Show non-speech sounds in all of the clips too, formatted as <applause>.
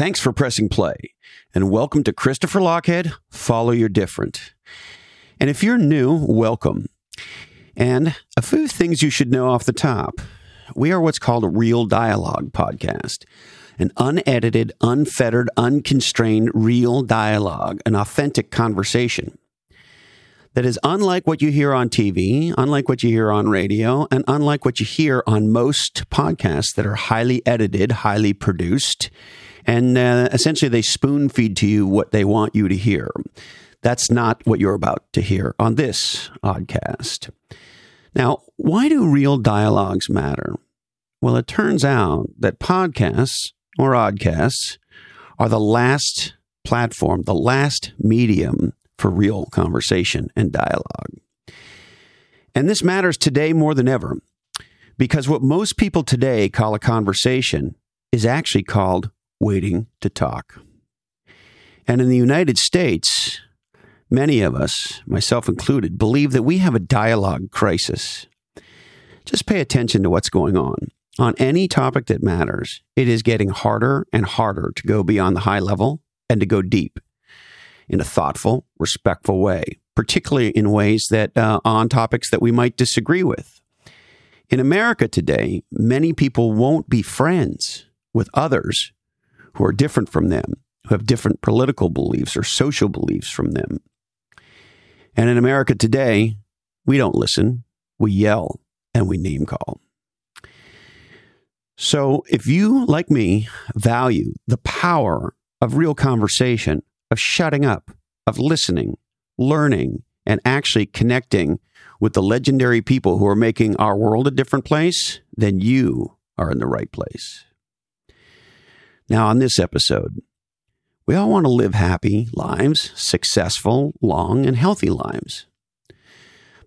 Thanks for pressing play, and welcome to Christopher Lochhead Follow Your Different. And if you're new, welcome. And a few things you should know off the top. We are what's called a real dialogue podcast, an unedited, unfettered, unconstrained, real dialogue, an authentic conversation that is unlike what you hear on TV, unlike what you hear on radio, and unlike what you hear on most podcasts that are highly edited, highly produced, and uh, essentially they spoon feed to you what they want you to hear. That's not what you're about to hear on this oddcast. Now, why do real dialogues matter? Well, it turns out that podcasts or oddcasts are the last platform, the last medium for real conversation and dialogue. And this matters today more than ever because what most people today call a conversation is actually called waiting to talk. And in the United States, many of us, myself included, believe that we have a dialogue crisis. Just pay attention to what's going on. On any topic that matters, it is getting harder and harder to go beyond the high level and to go deep in a thoughtful, respectful way, particularly in ways that uh, on topics that we might disagree with. In America today, many people won't be friends with others who are different from them, who have different political beliefs or social beliefs from them. And in America today, we don't listen, we yell, and we name call. So, if you, like me, value the power of real conversation, of shutting up, of listening, learning, and actually connecting with the legendary people who are making our world a different place, then you are in the right place. Now, on this episode, we all want to live happy lives, successful, long, and healthy lives.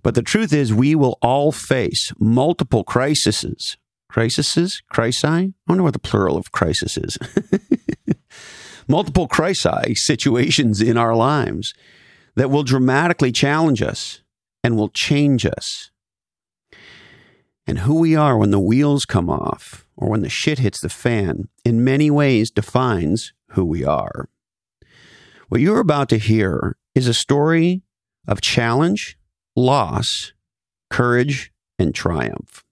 But the truth is, we will all face multiple crises. Crises? Crisi? I wonder what the plural of crisis is. <laughs> multiple crisi situations in our lives that will dramatically challenge us and will change us. And who we are when the wheels come off or when the shit hits the fan in many ways defines who we are. What you're about to hear is a story of challenge, loss, courage, and triumph.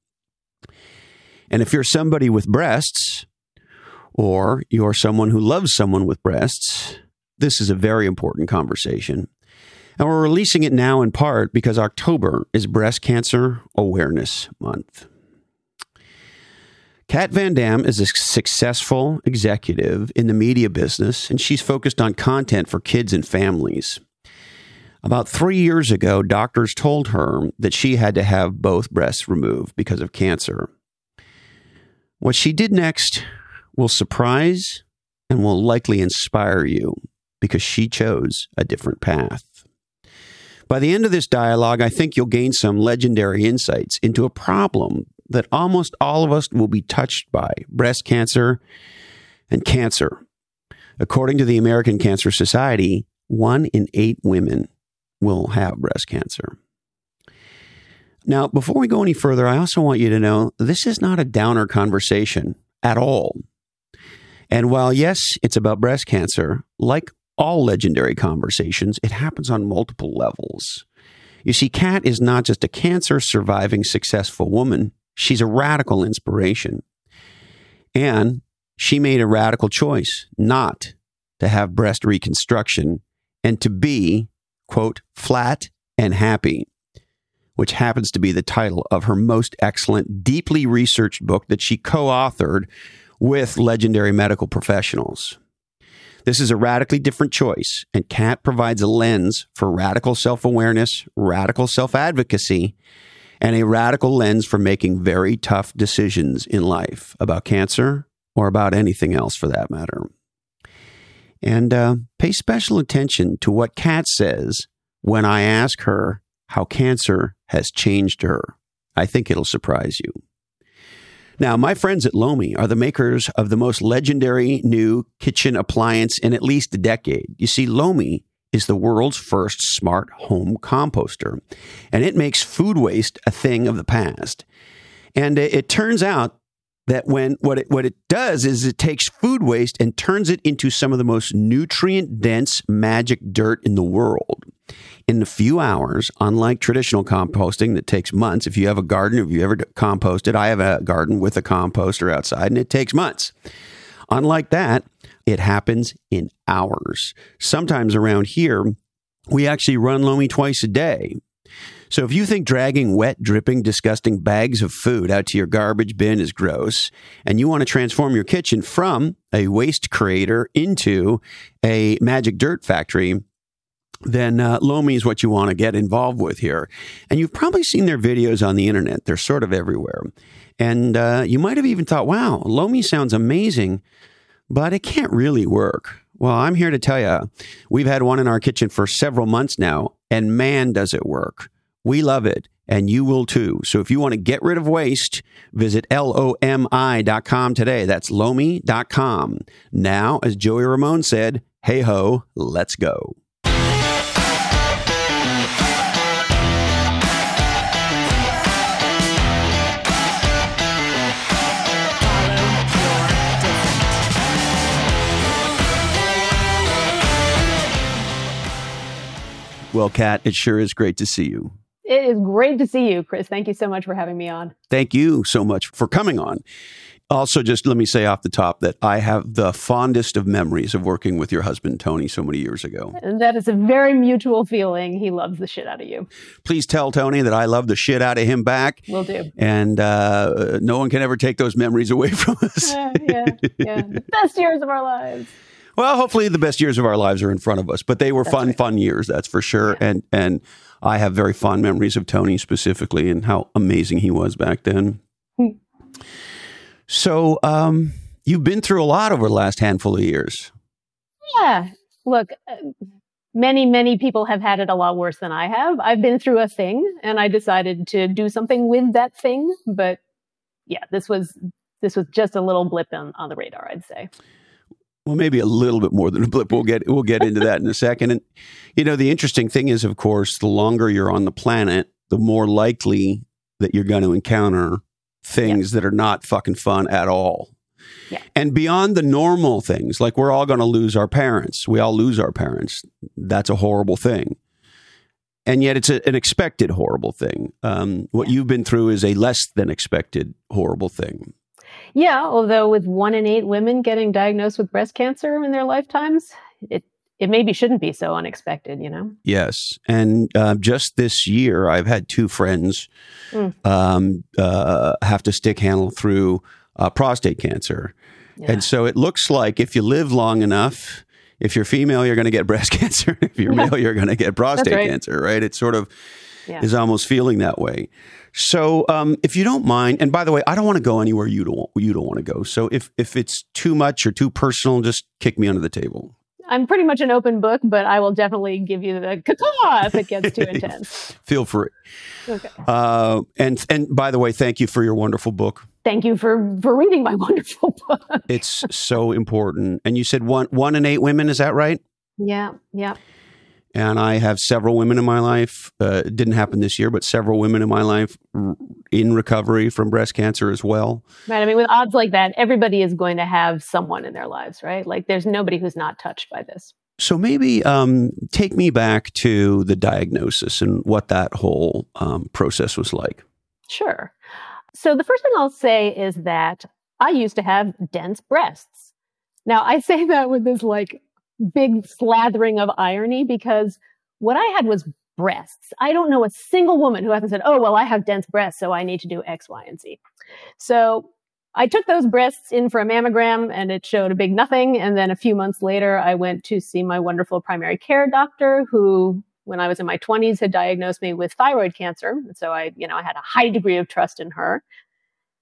And if you're somebody with breasts, or you're someone who loves someone with breasts, this is a very important conversation. And we're releasing it now in part because October is Breast Cancer Awareness Month. Kat Van Dam is a successful executive in the media business, and she's focused on content for kids and families. About three years ago, doctors told her that she had to have both breasts removed because of cancer. What she did next will surprise and will likely inspire you because she chose a different path. By the end of this dialogue, I think you'll gain some legendary insights into a problem that almost all of us will be touched by breast cancer and cancer. According to the American Cancer Society, one in eight women will have breast cancer. Now, before we go any further, I also want you to know this is not a downer conversation at all. And while, yes, it's about breast cancer, like all legendary conversations, it happens on multiple levels. You see, Kat is not just a cancer surviving successful woman, she's a radical inspiration. And she made a radical choice not to have breast reconstruction and to be, quote, flat and happy, which happens to be the title of her most excellent, deeply researched book that she co authored with legendary medical professionals. This is a radically different choice, and Kat provides a lens for radical self awareness, radical self advocacy, and a radical lens for making very tough decisions in life about cancer or about anything else for that matter. And uh, pay special attention to what Kat says when I ask her how cancer has changed her. I think it'll surprise you. Now, my friends at Lomi are the makers of the most legendary new kitchen appliance in at least a decade. You see, Lomi is the world's first smart home composter, and it makes food waste a thing of the past. And it turns out that when what it what it does is it takes food waste and turns it into some of the most nutrient dense magic dirt in the world in a few hours unlike traditional composting that takes months if you have a garden if you ever composted i have a garden with a composter outside and it takes months unlike that it happens in hours sometimes around here we actually run lomi twice a day so if you think dragging wet, dripping, disgusting bags of food out to your garbage bin is gross, and you want to transform your kitchen from a waste creator into a magic dirt factory, then uh, Lomi is what you want to get involved with here. And you've probably seen their videos on the internet. They're sort of everywhere. And uh, you might have even thought, wow, Lomi sounds amazing, but it can't really work. Well, I'm here to tell you, we've had one in our kitchen for several months now, and man, does it work. We love it, and you will too. So if you want to get rid of waste, visit lomi.com today. That's lomi.com. Now, as Joey Ramone said, hey ho, let's go. Well, Kat, it sure is great to see you. It is great to see you, Chris. Thank you so much for having me on. Thank you so much for coming on. Also, just let me say off the top that I have the fondest of memories of working with your husband, Tony, so many years ago. And that is a very mutual feeling. He loves the shit out of you. Please tell Tony that I love the shit out of him back. Will do. And uh, no one can ever take those memories away <laughs> from us. yeah, yeah, yeah. The <laughs> best years of our lives. Well, hopefully the best years of our lives are in front of us, but they were that's fun, right. fun years, that's for sure. Yeah. And and I have very fond memories of Tony specifically and how amazing he was back then. Hmm. So, um, you've been through a lot over the last handful of years. Yeah. Look, uh, many, many people have had it a lot worse than I have. I've been through a thing and I decided to do something with that thing. But yeah, this was, this was just a little blip on, on the radar, I'd say well, maybe a little bit more than <laughs> a blip. We'll get we'll get into that in a second. And you know, the interesting thing is, of course, the longer you're on the planet, the more likely that you're going to encounter things yeah. that are not fucking fun at all. Yeah. And beyond the normal things, like we're all going to lose our parents. We all lose our parents. That's a horrible thing. And yet it's a, an expected horrible thing. Um, what yeah. you've been through is a less than expected horrible thing. Yeah, although with one in eight women getting diagnosed with breast cancer in their lifetimes, it it maybe shouldn't be so unexpected, you know? Yes. And uh, just this year, I've had two friends mm. um, uh, have to stick handle through uh, prostate cancer. Yeah. And so it looks like if you live long enough, if you're female, you're going to get breast <laughs> cancer. if you're male, you're going to get prostate right. cancer, right? It's sort of yeah. is almost feeling that way. So, um, if you don't mind, and by the way, I don't want to go anywhere you don't you don't want to go. So, if if it's too much or too personal, just kick me under the table. I'm pretty much an open book, but I will definitely give you the caca if it gets too <laughs> intense. Feel free. Okay. Uh, and and by the way, thank you for your wonderful book. Thank you for for reading my <laughs> wonderful book. it's so important. And you said one one in eight women. Is that right? Yeah. Yeah and I have several women in my life. Uh, it didn't happen this year, but several women in my life r- in recovery from breast cancer as well. Right. I mean, with odds like that, everybody is going to have someone in their lives, right? Like, there's nobody who's not touched by this. So maybe um, take me back to the diagnosis and what that whole um, process was like. Sure. So the first thing I'll say is that I used to have dense breasts. Now I say <laughs> that with this like big slathering of irony because what I had was breasts. I don't know a single woman who hasn't said, oh, well, I have dense breasts, so I need to do X, Y, and Z. So I took those breasts in for a mammogram and it showed a big nothing. And then a few months later, I went to see my wonderful primary care doctor who, when I was in my 20s, had diagnosed me with thyroid cancer. And so I, you know, I had a high degree of trust in her.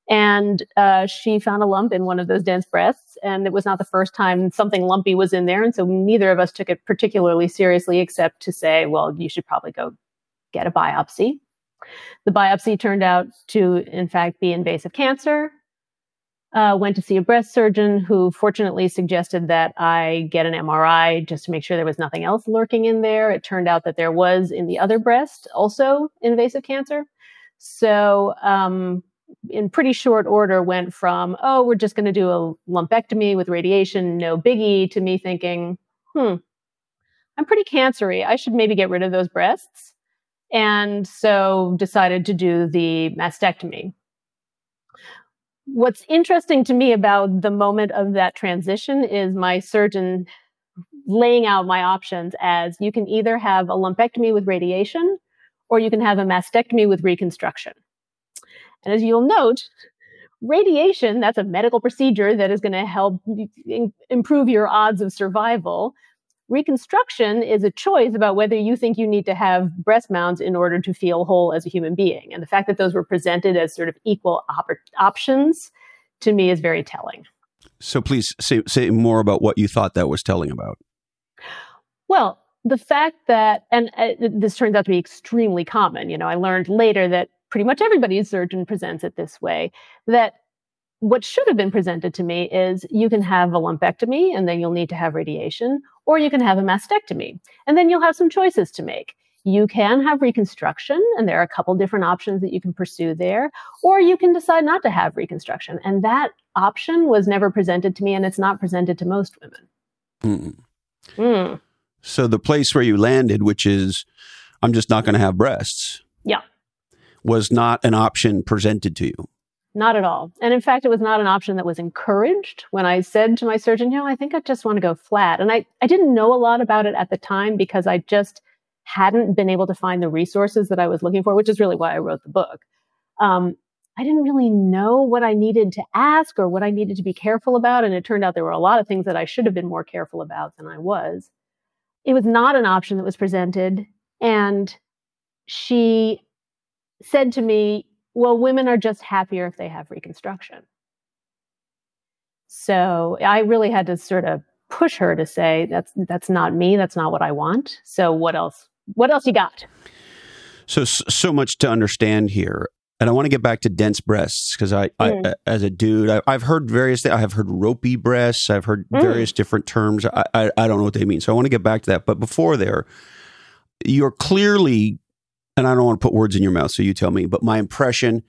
And uh, she found a lump in one of those dense breasts. And it was not the first time something lumpy was in there. And so neither of us took it particularly seriously, except to say, well, you should probably go get a biopsy. The biopsy turned out to, in fact, be invasive cancer. Uh, went to see a breast surgeon who fortunately suggested that I get an MRI just to make sure there was nothing else lurking in there. It turned out that there was in the other breast also invasive cancer. So um, in pretty short order went from, oh, we're just going to do a lumpectomy with radiation, no biggie, to me thinking, hmm, I'm pretty cancery. I should maybe get rid of those breasts. And so decided to do the mastectomy. What's interesting to me about the moment of that transition is my surgeon laying out my options as you can either have a lumpectomy with radiation or you can have a mastectomy with reconstruction. And as you'll note, radiation, that's a medical procedure that is going to help improve your odds of survival. Reconstruction is a choice about whether you think you need to have breast mounds in order to feel whole as a human being. And the fact that those were presented as sort of equal op- options to me is very telling. So please say, say more about what you thought that was telling about. Well, the fact that, and uh, this turns out to be extremely common. You know, I learned later that pretty much everybody's surgeon presents it this way that what should have been presented to me is you can have a lumpectomy and then you'll need to have radiation, or you can have a mastectomy and then you'll have some choices to make. You can have reconstruction, and there are a couple different options that you can pursue there, or you can decide not to have reconstruction. And that option was never presented to me, and it's not presented to most women. Mm. Mm. So the place where you landed, which is, I'm just not going to have breasts. Yeah was not an option presented to you. Not at all. And in fact, it was not an option that was encouraged when I said to my surgeon, you know, I think I just want to go flat. And I, I didn't know a lot about it at the time because I just hadn't been able to find the resources that I was looking for, which is really why I wrote the book. Um, I didn't really know what I needed to ask or what I needed to be careful about. And it turned out there were a lot of things that I should have been more careful about than I was. It was not an option that was presented. And she said to me, well, women are just happier if they have reconstruction. So I really had to sort of push her to say, that's, that's not me. That's not what I want. So what else, what else you got? So, so much to understand here. And I want to get back to dense breasts because I, mm. I, as a dude, I, have heard various things. I have heard ropey breasts. I've heard mm. various different terms. I, I, I don't know what they mean. So I want to get back to that. But before there, you're clearly and I don't want to put words in your mouth, so you tell me, but my impression,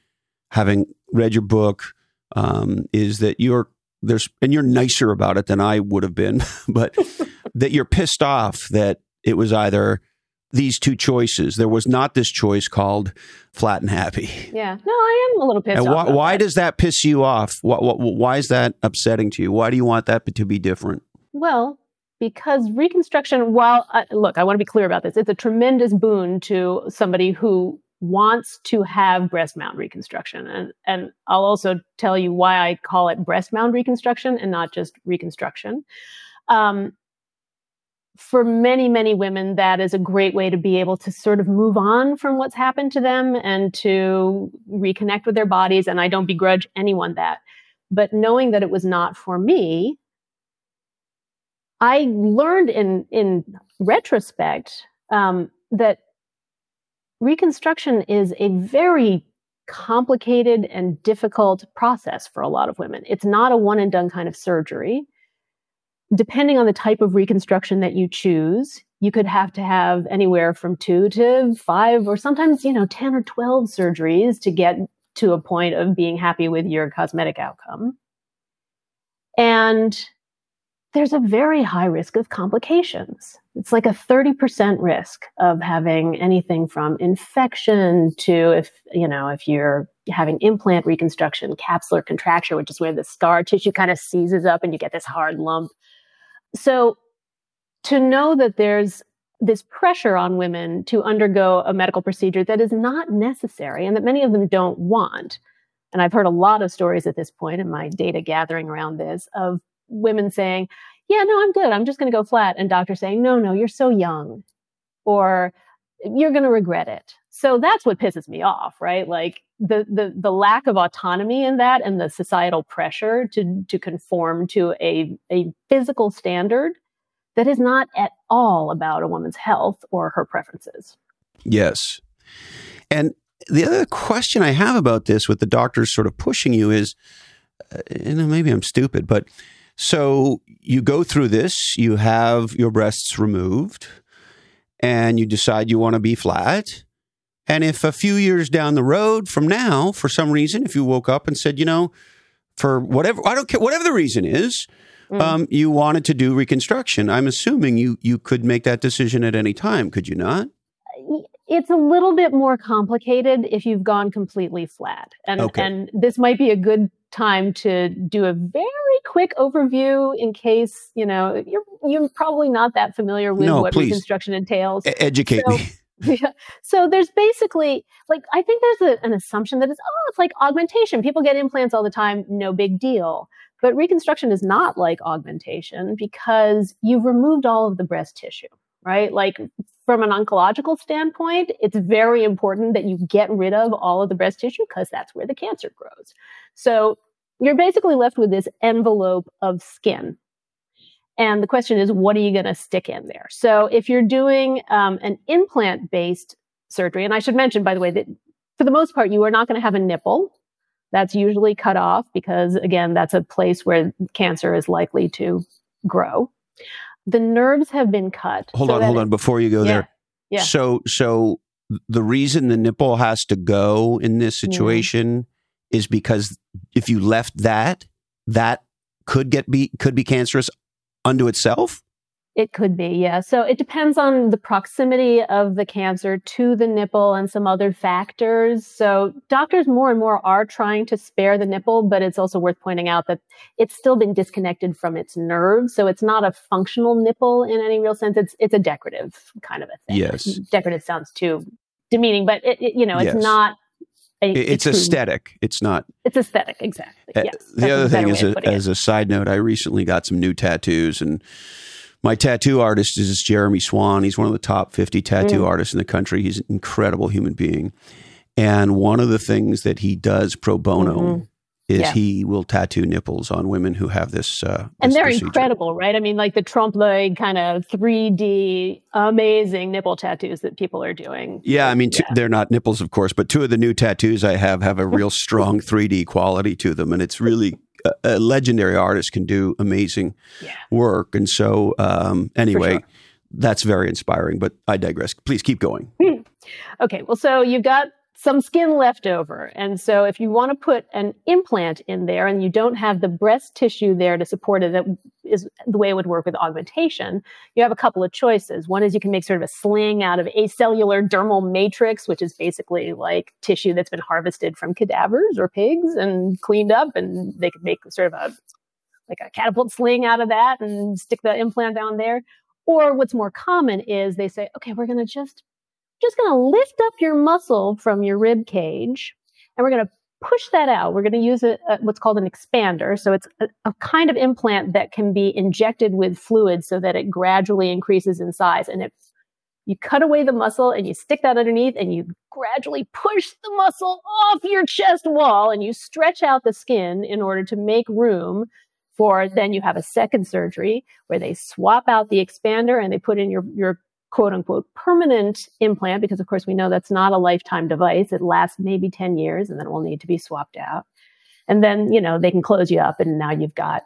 having read your book, um, is that you're there's and you're nicer about it than I would have been, <laughs> but <laughs> that you're pissed off that it was either these two choices. There was not this choice called flat and happy. Yeah, no, I am a little pissed and off. Why, why does that piss you off? Why, why is that upsetting to you? Why do you want that to be different? Well, because reconstruction, while uh, look, I want to be clear about this, it's a tremendous boon to somebody who wants to have breast mound reconstruction. And, and I'll also tell you why I call it breast mound reconstruction and not just reconstruction. Um, for many, many women, that is a great way to be able to sort of move on from what's happened to them and to reconnect with their bodies. And I don't begrudge anyone that. But knowing that it was not for me, I learned in in retrospect um, that reconstruction is a very complicated and difficult process for a lot of women. It's not a one and done kind of surgery. Depending on the type of reconstruction that you choose, you could have to have anywhere from two to five, or sometimes, you know, 10 or 12 surgeries to get to a point of being happy with your cosmetic outcome. And there's a very high risk of complications. It's like a 30% risk of having anything from infection to if, you know, if you're having implant reconstruction, capsular contracture, which is where the scar tissue kind of seizes up and you get this hard lump. So to know that there's this pressure on women to undergo a medical procedure that is not necessary and that many of them don't want. And I've heard a lot of stories at this point in my data gathering around this of women saying, yeah, no, I'm good. I'm just going to go flat. And doctors saying, no, no, you're so young or you're going to regret it. So that's what pisses me off, right? Like the, the, the lack of autonomy in that and the societal pressure to, to conform to a, a physical standard that is not at all about a woman's health or her preferences. Yes. And the other question I have about this with the doctors sort of pushing you is, uh, and maybe I'm stupid, but so you go through this, you have your breasts removed, and you decide you want to be flat. And if a few years down the road from now, for some reason, if you woke up and said, you know, for whatever I don't care, whatever the reason is, mm. um, you wanted to do reconstruction, I'm assuming you you could make that decision at any time, could you not? It's a little bit more complicated if you've gone completely flat, and okay. and this might be a good time to do a very quick overview in case you know you're you're probably not that familiar with no, what please. reconstruction entails. E- educate so, me. <laughs> Yeah. So there's basically like I think there's a, an assumption that it's oh it's like augmentation. People get implants all the time, no big deal. But reconstruction is not like augmentation because you've removed all of the breast tissue, right? Like from an oncological standpoint, it's very important that you get rid of all of the breast tissue because that's where the cancer grows. So you're basically left with this envelope of skin and the question is, what are you going to stick in there? So if you're doing um, an implant based surgery, and I should mention, by the way, that for the most part, you are not going to have a nipple. That's usually cut off because, again, that's a place where cancer is likely to grow. The nerves have been cut. Hold so on, hold on. Before you go yeah, there. Yeah. So, so the reason the nipple has to go in this mm-hmm. situation yeah. is because if you left that, that could get be could be cancerous unto itself? It could be, yeah. So it depends on the proximity of the cancer to the nipple and some other factors. So doctors more and more are trying to spare the nipple, but it's also worth pointing out that it's still been disconnected from its nerves. So it's not a functional nipple in any real sense. It's it's a decorative kind of a thing. Yes. Decorative sounds too demeaning, but it, it you know, it's yes. not a, it's a aesthetic. It's not. It's aesthetic, exactly. Uh, yes. The other thing is, a, as a side note, I recently got some new tattoos, and my tattoo artist is Jeremy Swan. He's one of the top fifty tattoo mm. artists in the country. He's an incredible human being, and one of the things that he does pro bono mm-hmm is yeah. he will tattoo nipples on women who have this. Uh, and they're procedure. incredible, right? I mean, like the trompe l'oeil kind of 3D, amazing nipple tattoos that people are doing. Yeah, I mean, yeah. they're not nipples, of course, but two of the new tattoos I have have a real <laughs> strong 3D quality to them, and it's really. A, a legendary artist can do amazing yeah. work, and so um, anyway, sure. that's very inspiring. But I digress. Please keep going. Hmm. Okay, well, so you've got some skin left over. And so if you want to put an implant in there and you don't have the breast tissue there to support it, that is the way it would work with augmentation. You have a couple of choices. One is you can make sort of a sling out of acellular dermal matrix, which is basically like tissue that's been harvested from cadavers or pigs and cleaned up. And they could make sort of a, like a catapult sling out of that and stick the implant down there. Or what's more common is they say, okay, we're going to just just going to lift up your muscle from your rib cage and we're going to push that out. We're going to use a, a, what's called an expander. So it's a, a, kind of implant that can be injected with fluid so that it gradually increases in size. And if you cut away the muscle and you stick that underneath and you gradually push the muscle off your chest wall and you stretch out the skin in order to make room for then you have a second surgery where they swap out the expander and they put in your, your quote unquote permanent implant because of course we know that's not a lifetime device. It lasts maybe 10 years and then it will need to be swapped out. And then you know they can close you up and now you've got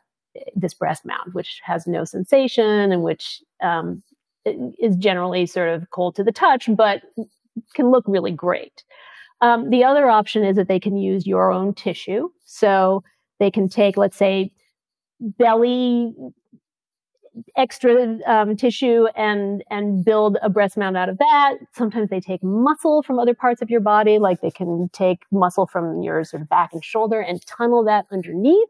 this breast mound, which has no sensation and which um, is generally sort of cold to the touch but can look really great. Um, the other option is that they can use your own tissue. So they can take let's say belly extra um, tissue and and build a breast mound out of that. Sometimes they take muscle from other parts of your body, like they can take muscle from your sort of back and shoulder and tunnel that underneath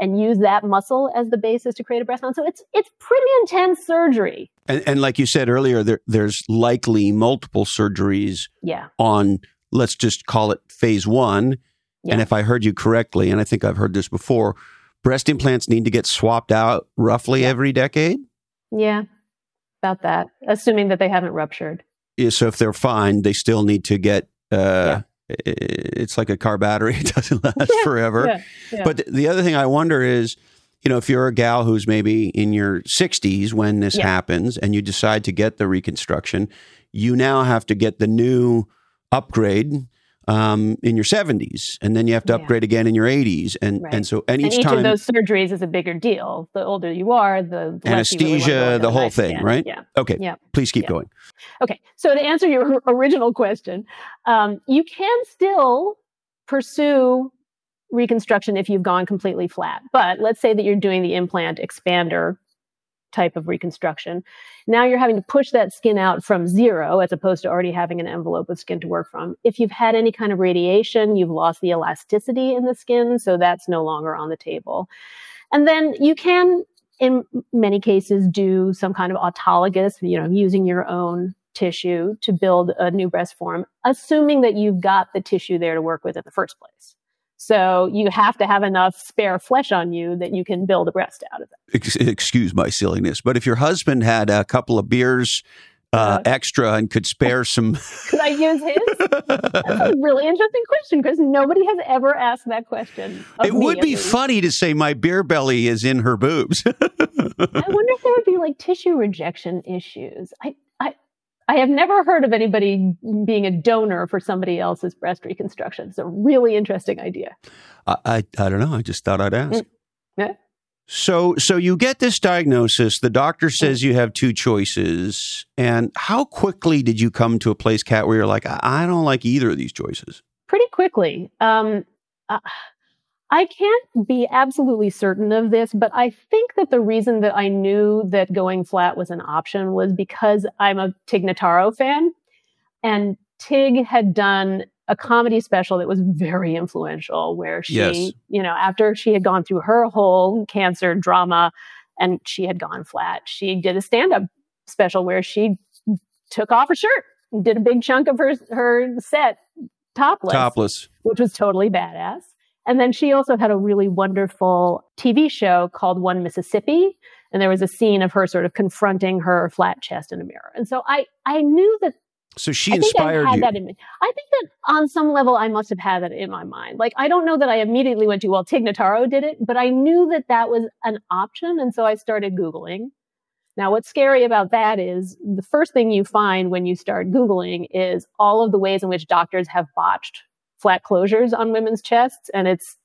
and use that muscle as the basis to create a breast mound. So it's it's pretty intense surgery. And, and like you said earlier, there, there's likely multiple surgeries yeah. on let's just call it phase one. Yeah. And if I heard you correctly, and I think I've heard this before, breast implants need to get swapped out roughly every decade? Yeah, about that, assuming that they haven't ruptured. Yeah, so if they're fine, they still need to get. Uh, yeah. It's like a car battery; <laughs> it doesn't last yeah, forever. Yeah, but the other thing I wonder is, you know, if you're a gal who's maybe in your 60s when this happens, and you decide to get the reconstruction, you now have to get the new upgrade um, in your 70s, and then you have to Yeah. upgrade again in your 80s, and Right. and so and And each each time of those surgeries is a bigger deal. The older you are, the you really anesthesia, the whole thing, scan. right? Yeah. Okay, Yeah. please keep Yeah. going. Okay. So to answer your <laughs> original question, um, you can still pursue reconstruction if you've gone completely flat. But let's say that you're doing the implant expander type of reconstruction. Now you're having to push that skin out from zero as opposed to already having an envelope of skin to work from. If you've had any kind of radiation, you've lost the elasticity in the skin, so that's no longer on the table. And then you can in many cases do some kind of autologous, you know, using your own tissue to build a new breast form, assuming that you've got the tissue there to work with in the first place. So you have to have enough spare flesh on you that you can build a breast out of it. Excuse my silliness, but if your husband had a couple of beers uh, Uh. extra and could spare some, <laughs> Could I use his? That's a <laughs> really interesting question because nobody has ever asked that question. it me, would be funny to say my beer belly is in her boobs. <laughs> I wonder if there would be like tissue rejection issues. I, I, have never heard of anybody being a donor for somebody else's breast reconstruction. It's a really interesting idea. I, I I don't know. I just thought I'd ask. Mm. Yeah. So so you get this diagnosis. The doctor says you have two choices. And how quickly did you come to a place, Kat, where you're like, I, I don't like either of these choices? Pretty quickly. Um, uh, I can't be absolutely certain of this, but I think that the reason that I knew that going flat was an option was because I'm a Tig Notaro fan. And Tig had done a comedy special that was very influential where she, Yes. you know, after she had gone through her whole cancer drama and she had gone flat, she did a stand up special where she took off her shirt, and did a big chunk of her, her set topless Topless. which was totally badass. And then she also had a really wonderful TV show called One Mississippi. And there was a scene of her sort of confronting her flat chest in a mirror. And so I, I knew that So she I I inspired had you. that in me. I think that on some level I must have had that in my mind. Like I don't know that I immediately went to well Tig Notaro did it, but I knew that that was an option, and so I started googling. Now, what's scary about that is the first thing you find when you start googling is all of the ways in which doctors have botched flat closures on women's chests, and it's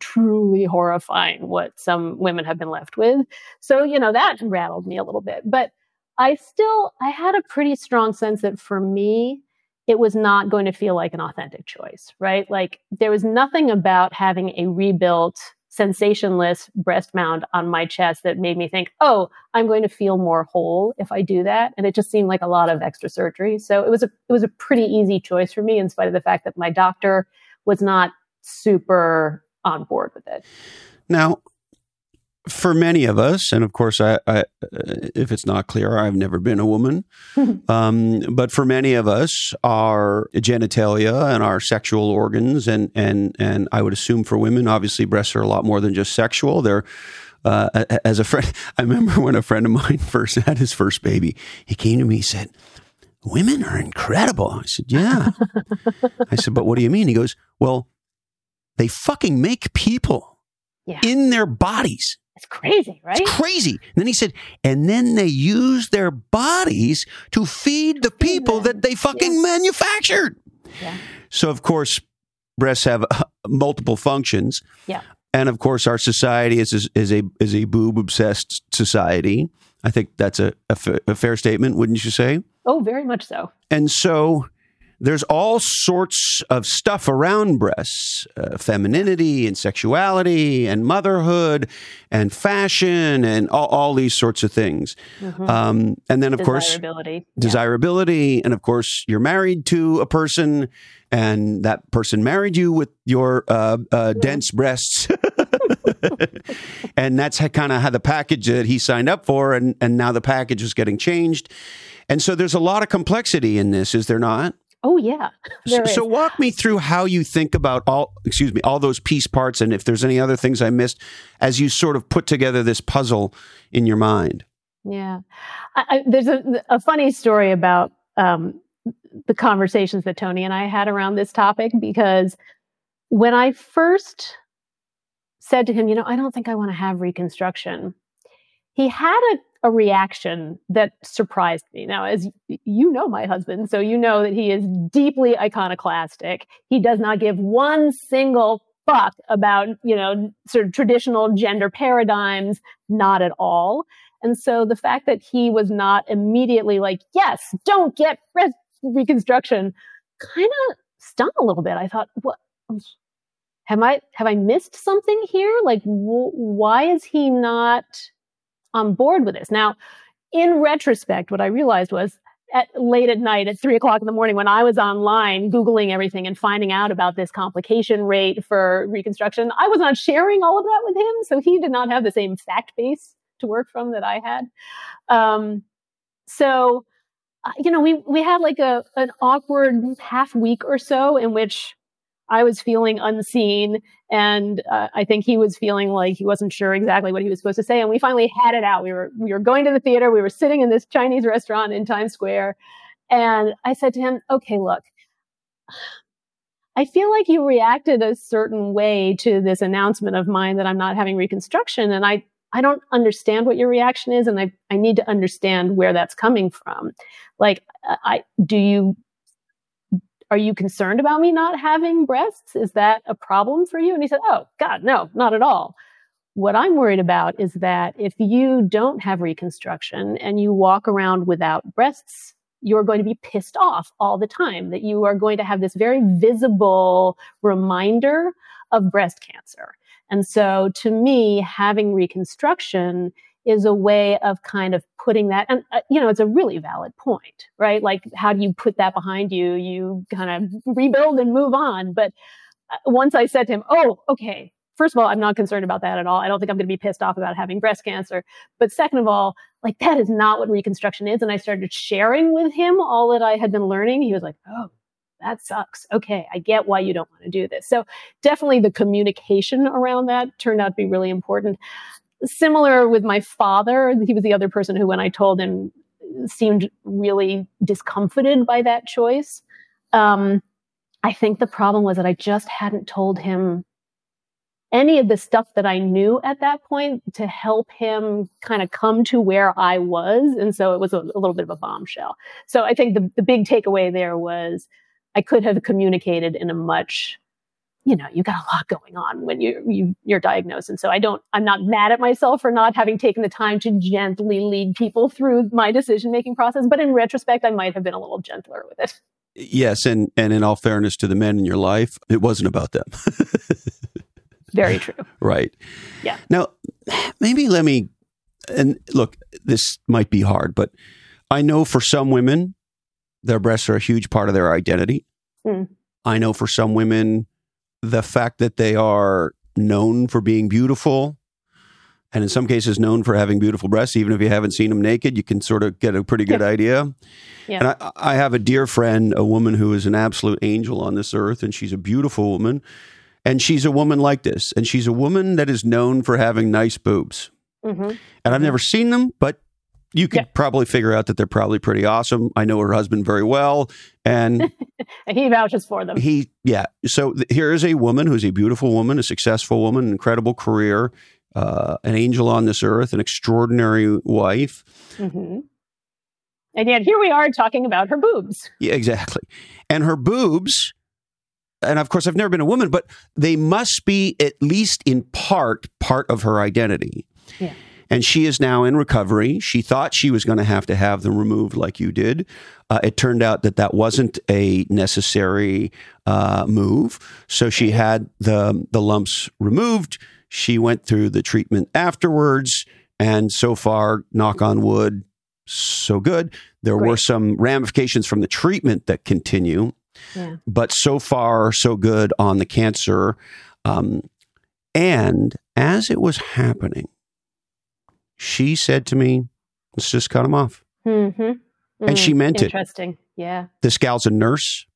truly horrifying what some women have been left with. So you know that rattled me a little bit, but. I still I had a pretty strong sense that for me it was not going to feel like an authentic choice, right? Like there was nothing about having a rebuilt sensationless breast mound on my chest that made me think, "Oh, I'm going to feel more whole if I do that." And it just seemed like a lot of extra surgery. So it was a it was a pretty easy choice for me in spite of the fact that my doctor was not super on board with it. Now, for many of us, and of course, I, I, if it's not clear, I've never been a woman. <laughs> um, but for many of us, our genitalia and our sexual organs, and and and I would assume for women, obviously, breasts are a lot more than just sexual. They're uh, as a friend, <laughs> I remember when a friend of mine <laughs> first had his first baby. He came to me, he said, "Women are incredible." I said, "Yeah." I said, "But what do you mean?" He goes, "Well, they fucking make people Yeah. in their bodies." It's crazy, right? It's crazy. And then he said, and then they use their bodies to feed the people that they fucking manufactured. Yeah. So, of course, breasts have uh, multiple functions. Yeah. And of course, our society is, is, is a is a boob obsessed society. I think that's a, a, a fair statement, wouldn't you say? Oh, very much so. And so there's all sorts of stuff around breasts uh, femininity and sexuality and motherhood and fashion and all, all these sorts of things. Mhm. Um, and then, of course, Desirability. Yeah. desirability. And of course, you're married to a person, and that person married you with your uh, uh, dense breasts. <laughs> and that's kind of how the package that he signed up for, and, and now the package is getting changed. And so there's a lot of complexity in this, is there not? Oh yeah. So, so walk me through how you think about all, excuse me, all those piece parts, and if there's any other things I missed as you sort of put together this puzzle in your mind. Yeah. I, I, there's a, a funny story about um, the conversations that Tony and I had around this topic because when I first said to him, you know, I don't think I want to have reconstruction, he had a reaction that surprised me. Now, as you know my husband, so you know that he is deeply iconoclastic. He does not give one single fuck about, you know, sort of traditional gender paradigms, not at all. And so the fact that he was not immediately like, yes, don't get breast reconstruction kind of stung a little bit. I thought, what? Have I have I missed something here? Like, wh- why is he not on board with this? Now, in retrospect, what I realized was at late at night at three o'clock in the morning when I was online Googling everything and finding out about this complication rate for reconstruction, I was not sharing all of that with him. So he did not have the same fact base to work from that I had. Um, so, uh, you know, we, we had like a, an awkward half week or so in which I was feeling unseen. And uh, I think he was feeling like he wasn't sure exactly what he was supposed to say. And we finally had it out. We were, we were going to the theater. We were sitting in this Chinese restaurant in Times Square. And I said to him, okay, look, I feel like you reacted a certain way to this announcement of mine that I'm not having reconstruction. And I, I don't understand what your reaction is. And I, I need to understand where that's coming from. Like, I, do you are you concerned about me not having breasts? Is that a problem for you? And he said, Oh, God, no, not at all. What I'm worried about is that if you don't have reconstruction and you walk around without breasts, you're going to be pissed off all the time, that you are going to have this very visible reminder of breast cancer. And so to me, having reconstruction is a way of kind of putting that and uh, you know it's a really valid point right? Like how do you put that behind you? You kind of rebuild and move on. But uh, once i said to him oh okay first of all i'm not concerned about that at all. I don't think i'm going to be pissed off about having breast cancer. But second of all like that is not what reconstruction is. And i started sharing with him all that i had been learning. He was like oh that sucks. Okay, I get why you don't want to do this. So definitely the communication around that turned out to be really important similar with my father. He was the other person who, when I told him, seemed really discomfited by that choice. Um, I think the problem was that I just hadn't told him any of the stuff that I knew at that point to help him kind of come to where I was. And so it was a, a little bit of a bombshell. So I think the, the big takeaway there was I could have communicated in a much you know, you got a lot going on when you, you you're diagnosed. And so I don't, I'm not mad at myself for not having taken the time to gently lead people through my decision making process. But in retrospect, I might have been a little gentler with it. Yes, and and in all fairness to the men in your life, it wasn't about them. <laughs> Very true. Right. Yeah. Now, maybe let me and look, this might be hard, but I know for some women, their breasts are a huge part of their identity. Mm. I know for some women, the fact that they are known for being beautiful and in some cases known for having beautiful breasts even if you haven't seen them naked you can sort of get a pretty good idea yeah. and I, I, have a dear friend a woman who is an absolute angel on this earth and she's a beautiful woman and she's a woman like this and she's a woman that is known for having nice boobs mm-hmm. and i've mm-hmm. never seen them but you could yeah. probably figure out that they're probably pretty awesome. I know her husband very well, and <laughs> he vouches for them. He, yeah. So th- here is a woman who's a beautiful woman, a successful woman, an incredible career, uh, an angel on this earth, an extraordinary wife. Mm-hmm. And yet here we are talking about her boobs. Yeah, exactly. And her boobs, and of course, I've never been a woman, but they must be at least in part part of her identity. Yeah and she is now in recovery. She thought she was going to have to have them removed like you did. Uh, it turned out that that wasn't a necessary uh, move. So she had the the lumps removed. She went through the treatment afterwards, and so far, knock on wood, so good. There Great. were some ramifications from the treatment that continue, yeah. but so far, so good on the cancer. Um, and as it was happening, she said to me, let's just cut him off. Mm-hmm. Mm-hmm. And she meant Interesting. it. Interesting. Yeah. This gal's a nurse,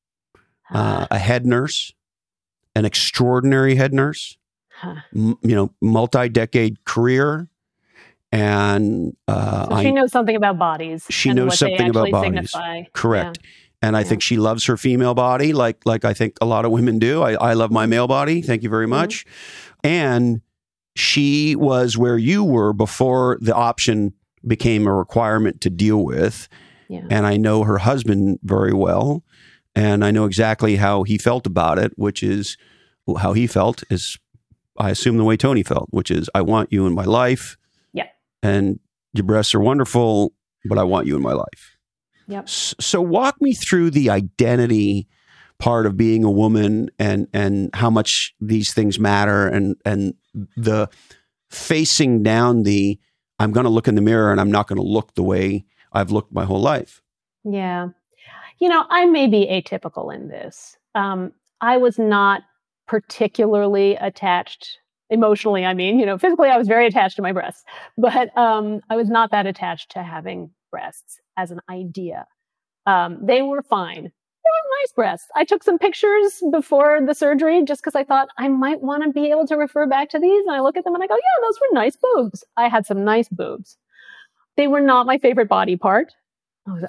uh, a head nurse, an extraordinary head nurse, huh. m- you know, multi decade career. And uh, so she I, knows something about bodies. She knows something about bodies. Signify. Correct. Yeah. And I yeah. think she loves her female body, like like I think a lot of women do. I, I love my male body. Thank you very mm-hmm. much. Mm-hmm. And she was where you were before the option became a requirement to deal with. Yeah. And I know her husband very well. And I know exactly how he felt about it, which is how he felt is, I assume, the way Tony felt, which is, I want you in my life. Yeah. And your breasts are wonderful, but I want you in my life. Yep. So walk me through the identity part of being a woman and and how much these things matter and and the facing down the I'm going to look in the mirror and I'm not going to look the way I've looked my whole life. Yeah. You know, I may be atypical in this. Um, I was not particularly attached emotionally. I mean, you know, physically, I was very attached to my breasts, but um, I was not that attached to having breasts as an idea. Um, they were fine. Nice breasts. I took some pictures before the surgery just because I thought I might want to be able to refer back to these. And I look at them and I go, yeah, those were nice boobs. I had some nice boobs. They were not my favorite body part.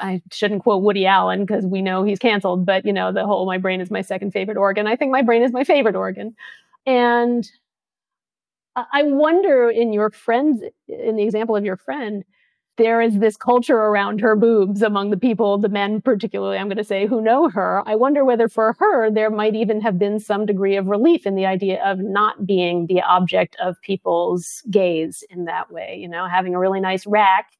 I shouldn't quote Woody Allen because we know he's canceled, but you know, the whole my brain is my second favorite organ. I think my brain is my favorite organ. And I wonder in your friends, in the example of your friend, there is this culture around her boobs among the people, the men particularly, I'm going to say, who know her. I wonder whether for her, there might even have been some degree of relief in the idea of not being the object of people's gaze in that way. You know, having a really nice rack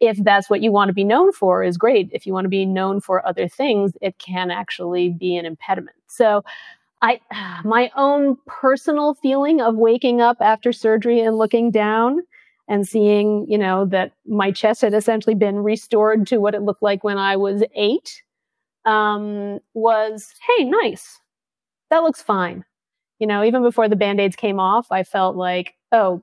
if that's what you want to be known for is great if you want to be known for other things it can actually be an impediment so i <sighs> my own personal feeling of waking up after surgery and looking down and seeing you know that my chest had essentially been restored to what it looked like when i was 8 um, was hey nice that looks fine you know even before the band-aids came off i felt like oh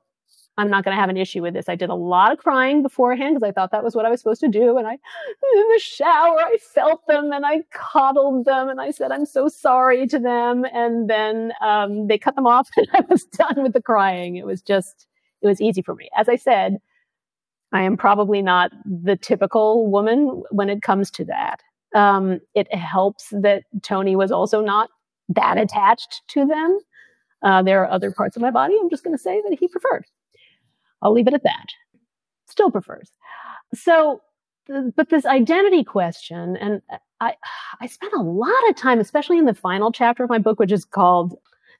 I'm not going to have an issue with this. I did a lot of crying beforehand because I thought that was what I was supposed to do. And I, in the shower, I felt them and I coddled them and I said, I'm so sorry to them. And then um, they cut them off <laughs> and I was done with the crying. It was just, it was easy for me. As I said, I am probably not the typical woman when it comes to that. Um, it helps that Tony was also not that attached to them. Uh, there are other parts of my body I'm just going to say that he preferred. I'll leave it at that. Still prefers. So, but this identity question, and I, I spent a lot of time, especially in the final chapter of my book, which is called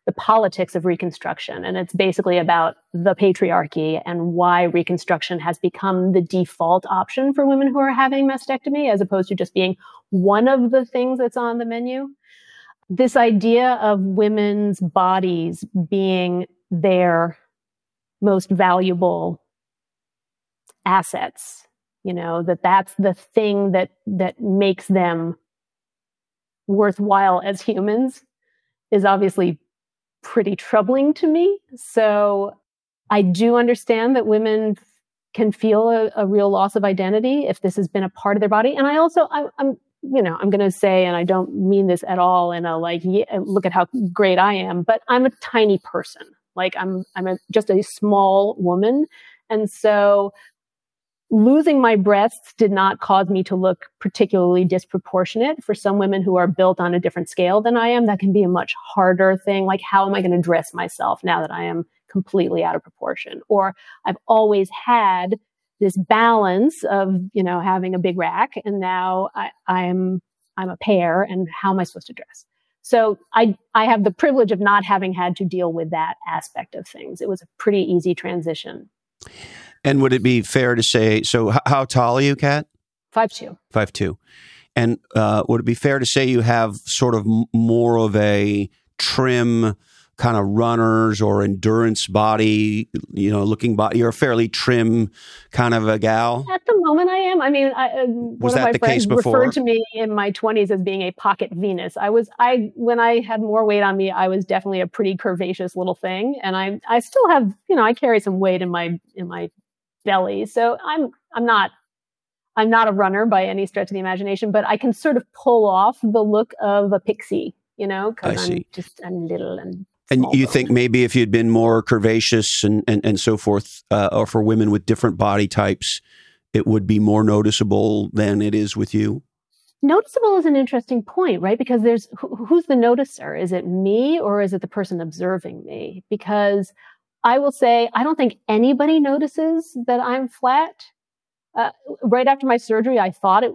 The Politics of Reconstruction. And it's basically about the patriarchy and why Reconstruction has become the default option for women who are having mastectomy, as opposed to just being one of the things that's on the menu. This idea of women's bodies being their most valuable assets you know that that's the thing that that makes them worthwhile as humans is obviously pretty troubling to me. So i do understand that women can feel a, a real loss of identity if this has been a part of their body. And i also I, i'm you know i'm going to say and i don't mean this at all in a like yeah, look at how great i am but i'm a tiny person. Like I'm, I'm a, just a small woman. And so losing my breasts did not cause me to look particularly disproportionate. For some women who are built on a different scale than I am, that can be a much harder thing. Like, how am I going to dress myself now that I am completely out of proportion? Or I've always had this balance of, you know, having a big rack and now I, I'm, I'm a pear and how am I supposed to dress? So I, I have the privilege of not having had to deal with that aspect of things. It was a pretty easy transition. And would it be fair to say, so h- how tall are you, Kat? Five two. Five two. And uh, would it be fair to say you have sort of m- more of a trim kind of runners or endurance body, you know, looking body? You're a fairly trim kind of a gal. At the moment, I am. I mean, I, uh, Was one that of my the friends case before? referred to me in my 20s as being a pocket Venus. I was, I when I had more weight on me, I was definitely a pretty curvaceous little thing, and I, I still have, you know, I carry some weight in my in my belly, so I'm, I'm not. I'm not a runner by any stretch of the imagination, but I can sort of pull off the look of a pixie, you know, because I'm see. just I'm little and And you think maybe if you'd been more curvaceous and, and, and so forth, uh, or for women with different body types, it would be more noticeable than it is with you? noticeable is an interesting point, right? Because there's who, who's the noticer? Is it me or is it the person observing me? Because I will say, I don't think anybody notices that I'm flat. uh, right after my surgery, I thought it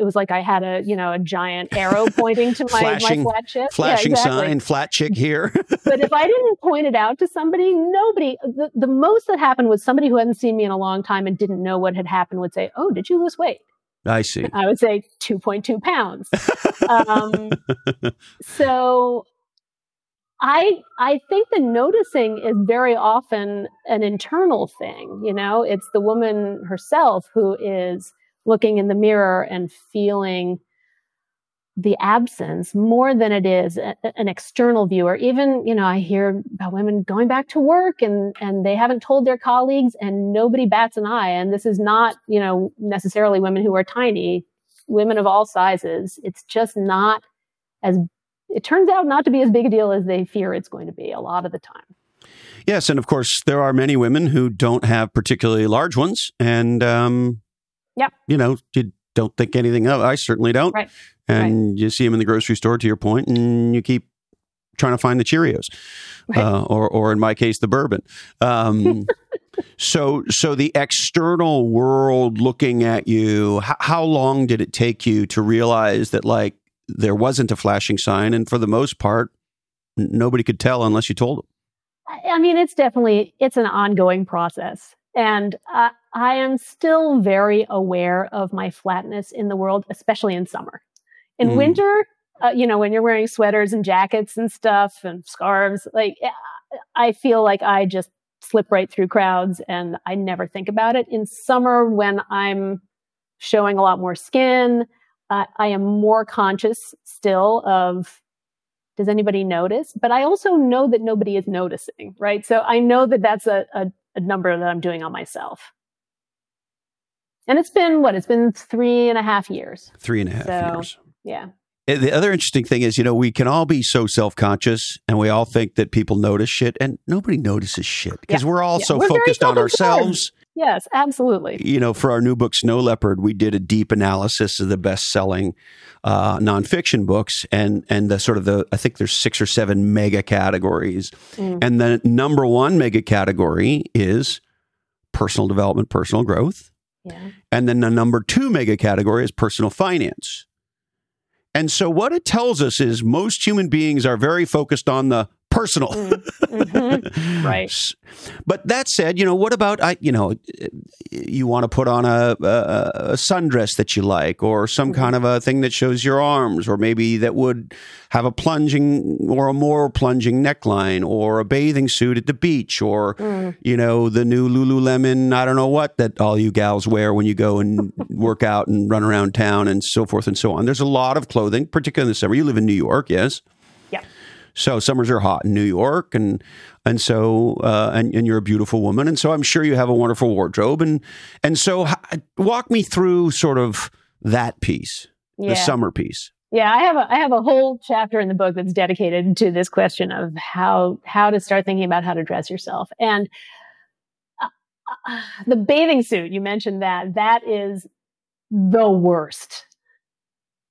it was like I had a you know a giant arrow <laughs> pointing to my, flashing, my flat chick. Flashing yeah, exactly. sign, flat chick here. <laughs> but if I didn't point it out to somebody, nobody. The, the most that happened was somebody who hadn't seen me in a long time and didn't know what had happened would say, "Oh, did you lose weight?" I see. I would say 2.2 pounds. <laughs> um, so I I think the noticing is very often an internal thing, you know, it's the woman herself who is looking in the mirror and feeling the absence more than it is a, an external viewer. Even, you know, I hear about women going back to work and, and they haven't told their colleagues and nobody bats an eye. And this is not, you know, necessarily women who are tiny, women of all sizes. It's just not as it turns out not to be as big a deal as they fear it's going to be a lot of the time. Yes, and of course there are many women who don't have particularly large ones, and um, yeah, you know, you don't think anything of. I certainly don't. Right. And right. you see them in the grocery store, to your point, and you keep trying to find the Cheerios, right. uh, or or in my case, the bourbon. Um, <laughs> so so the external world looking at you, how, how long did it take you to realize that like there wasn't a flashing sign, and for the most part, nobody could tell unless you told them. I mean, it's definitely it's an ongoing process, and uh, I am still very aware of my flatness in the world, especially in summer. In mm. winter, uh, you know, when you're wearing sweaters and jackets and stuff and scarves, like I feel like I just slip right through crowds and I never think about it. In summer, when I'm showing a lot more skin, uh, I am more conscious still of does anybody notice? But I also know that nobody is noticing, right? So I know that that's a, a, a number that I'm doing on myself. And it's been what? It's been three and a half years. Three and a half so, years. Yeah. The other interesting thing is, you know, we can all be so self conscious and we all think that people notice shit and nobody notices shit because yeah. we're all yeah. so we're focused on ourselves. Yes, absolutely. You know, for our new book, Snow Leopard, we did a deep analysis of the best selling uh, nonfiction books and, and the sort of the, I think there's six or seven mega categories. Mm. And the number one mega category is personal development, personal growth. Yeah. And then the number two mega category is personal finance. And so what it tells us is most human beings are very focused on the personal. Mm-hmm. mm-hmm. <laughs> Right. But that said, you know, what about I? You know, you want to put on a, a, a sundress that you like, or some mm-hmm. kind of a thing that shows your arms, or maybe that would have a plunging or a more plunging neckline, or a bathing suit at the beach, or mm. you know, the new Lululemon. I don't know what that all you gals wear when you go and <laughs> work out and run around town and so forth and so on. There's a lot of clothing, particularly in the summer. You live in New York, yes. So summers are hot in New York, and and so uh, and and you're a beautiful woman, and so I'm sure you have a wonderful wardrobe, and and so walk me through sort of that piece, yeah. the summer piece. Yeah, I have a I have a whole chapter in the book that's dedicated to this question of how how to start thinking about how to dress yourself, and uh, uh, the bathing suit you mentioned that that is the worst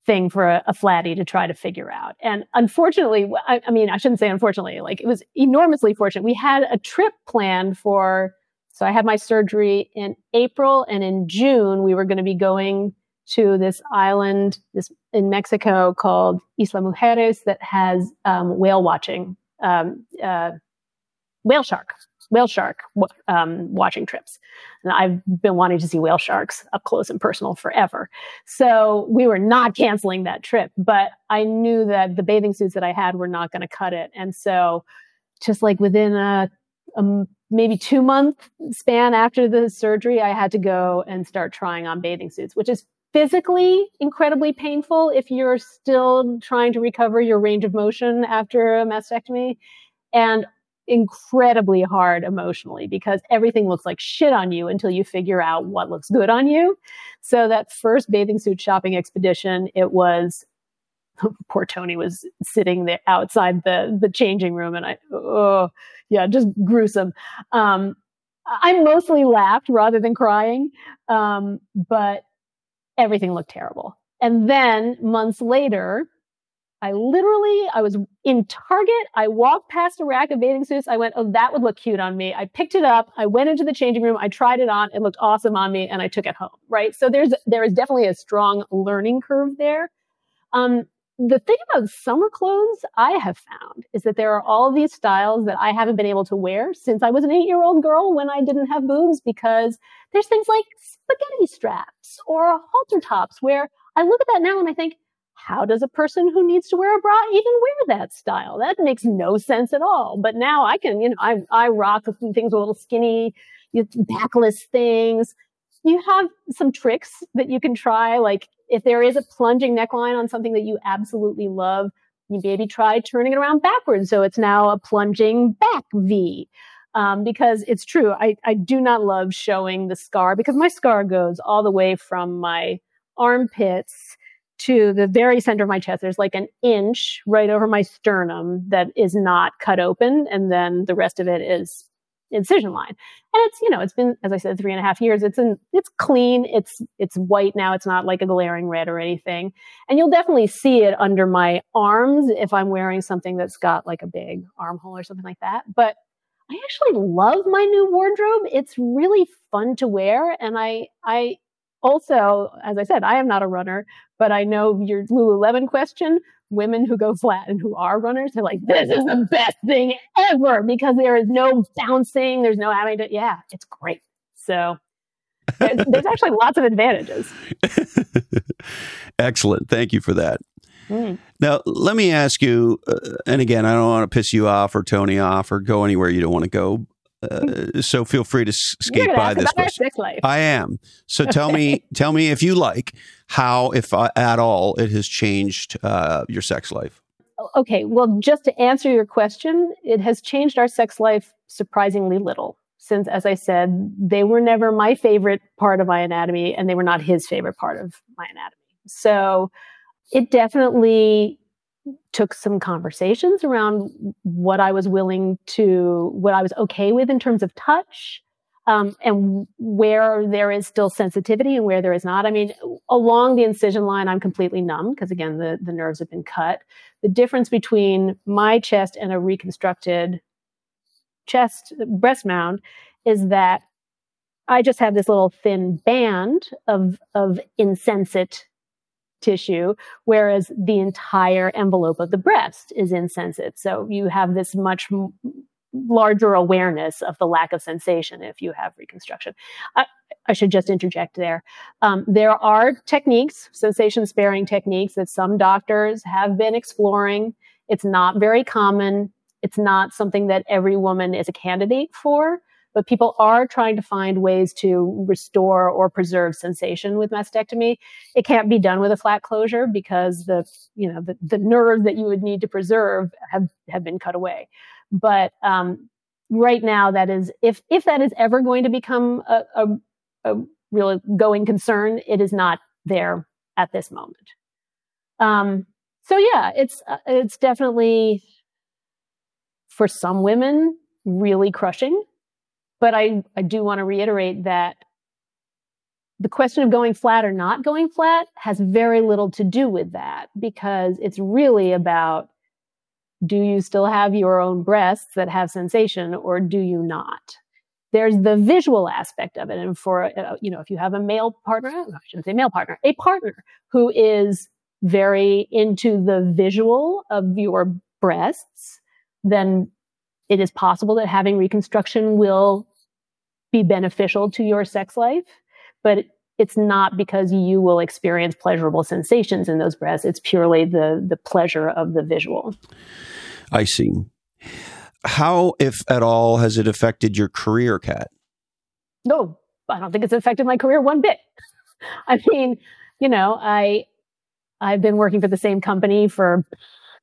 thing for a, a flatty to try to figure out. And unfortunately, I, I, mean, I shouldn't say unfortunately, like it was enormously fortunate. We had a trip planned for, so I had my surgery in April and in June, we were going to be going to this island this in Mexico called Isla Mujeres that has um, whale watching, um, uh, whale shark whale shark um, watching trips. And I've been wanting to see whale sharks up close and personal forever. So we were not canceling that trip, but I knew that the bathing suits that I had were not going to cut it. And so just like within a, a maybe two month span after the surgery, I had to go and start trying on bathing suits, which is physically incredibly painful if you're still trying to recover your range of motion after a mastectomy. And incredibly hard emotionally because everything looks like shit on you until you figure out what looks good on you. So that first bathing suit shopping expedition, it was <laughs> poor Tony was sitting there outside the the changing room and I oh yeah, just gruesome. Um I mostly laughed rather than crying. Um, but everything looked terrible. And then months later, I literally, I was in Target. I walked past a rack of bathing suits. I went, oh, that would look cute on me. I picked it up. I went into the changing room. I tried it on. It looked awesome on me and I took it home. Right. So there's, there is definitely a strong learning curve there. Um, the thing about summer clothes I have found is that there are all these styles that I haven't been able to wear since I was an eight year old girl when I didn't have boobs because there's things like spaghetti straps or halter tops where I look at that now and I think, how does a person who needs to wear a bra even wear that style? That makes no sense at all. But now I can, you know, I, I rock things with a little skinny, backless things. You have some tricks that you can try. Like if there is a plunging neckline on something that you absolutely love, you maybe try turning it around backwards. So it's now a plunging back V. Um, because it's true. I, I do not love showing the scar because my scar goes all the way from my armpits to the very center of my chest. There's like an inch right over my sternum that is not cut open. And then the rest of it is incision line. And it's, you know, it's been, as I said, three and a half years. It's in, it's clean. It's, it's white now. It's not like a glaring red or anything. And you'll definitely see it under my arms if I'm wearing something that's got like a big armhole or something like that. But I actually love my new wardrobe. It's really fun to wear. And I, I, also, as I said, I am not a runner, but I know your Lululemon question. Women who go flat and who are runners, they're like, this is the <laughs> best thing ever because there is no bouncing. There's no having to, yeah, it's great. So there's, <laughs> there's actually lots of advantages. <laughs> Excellent. Thank you for that. Mm. Now, let me ask you, uh, and again, I don't want to piss you off or Tony off or go anywhere you don't want to go, uh, so feel free to skate by this question. I am. So tell me, <laughs> tell me if you like how, if uh, at all, it has changed uh, your sex life. Okay. Well, just to answer your question, it has changed our sex life surprisingly little. Since, as I said, they were never my favorite part of my anatomy, and they were not his favorite part of my anatomy. So it definitely took some conversations around what I was willing to, what I was okay with in terms of touch, um, and where there is still sensitivity and where there is not. I mean, along the incision line, I'm completely numb because again, the, the nerves have been cut. The difference between my chest and a reconstructed chest breast mound is that I just have this little thin band of, of insensate tissue, whereas the entire envelope of the breast is insensate. So you have this much m- larger awareness of the lack of sensation if you have reconstruction. I, I should just interject there. Um, there are techniques, sensation sparing techniques that some doctors have been exploring. It's not very common. It's not something that every woman is a candidate for but people are trying to find ways to restore or preserve sensation with mastectomy. It can't be done with a flat closure because the, you know, the, the nerves that you would need to preserve have, have been cut away. But, um, right now that is, if, if that is ever going to become a, a, a real going concern, it is not there at this moment. Um, so yeah, it's, uh, it's definitely for some women really crushing but I, I do want to reiterate that the question of going flat or not going flat has very little to do with that because it's really about do you still have your own breasts that have sensation or do you not? There's the visual aspect of it. And for, uh, you know, if you have a male partner, I shouldn't say male partner, a partner who is very into the visual of your breasts, then it is possible that having reconstruction will be beneficial to your sex life, but it's not because you will experience pleasurable sensations in those breasts. It's purely the the pleasure of the visual. I see. How, if at all, has it affected your career, Kat? No, I don't think it's affected my career one bit. <laughs> I mean, you know, I I've been working for the same company for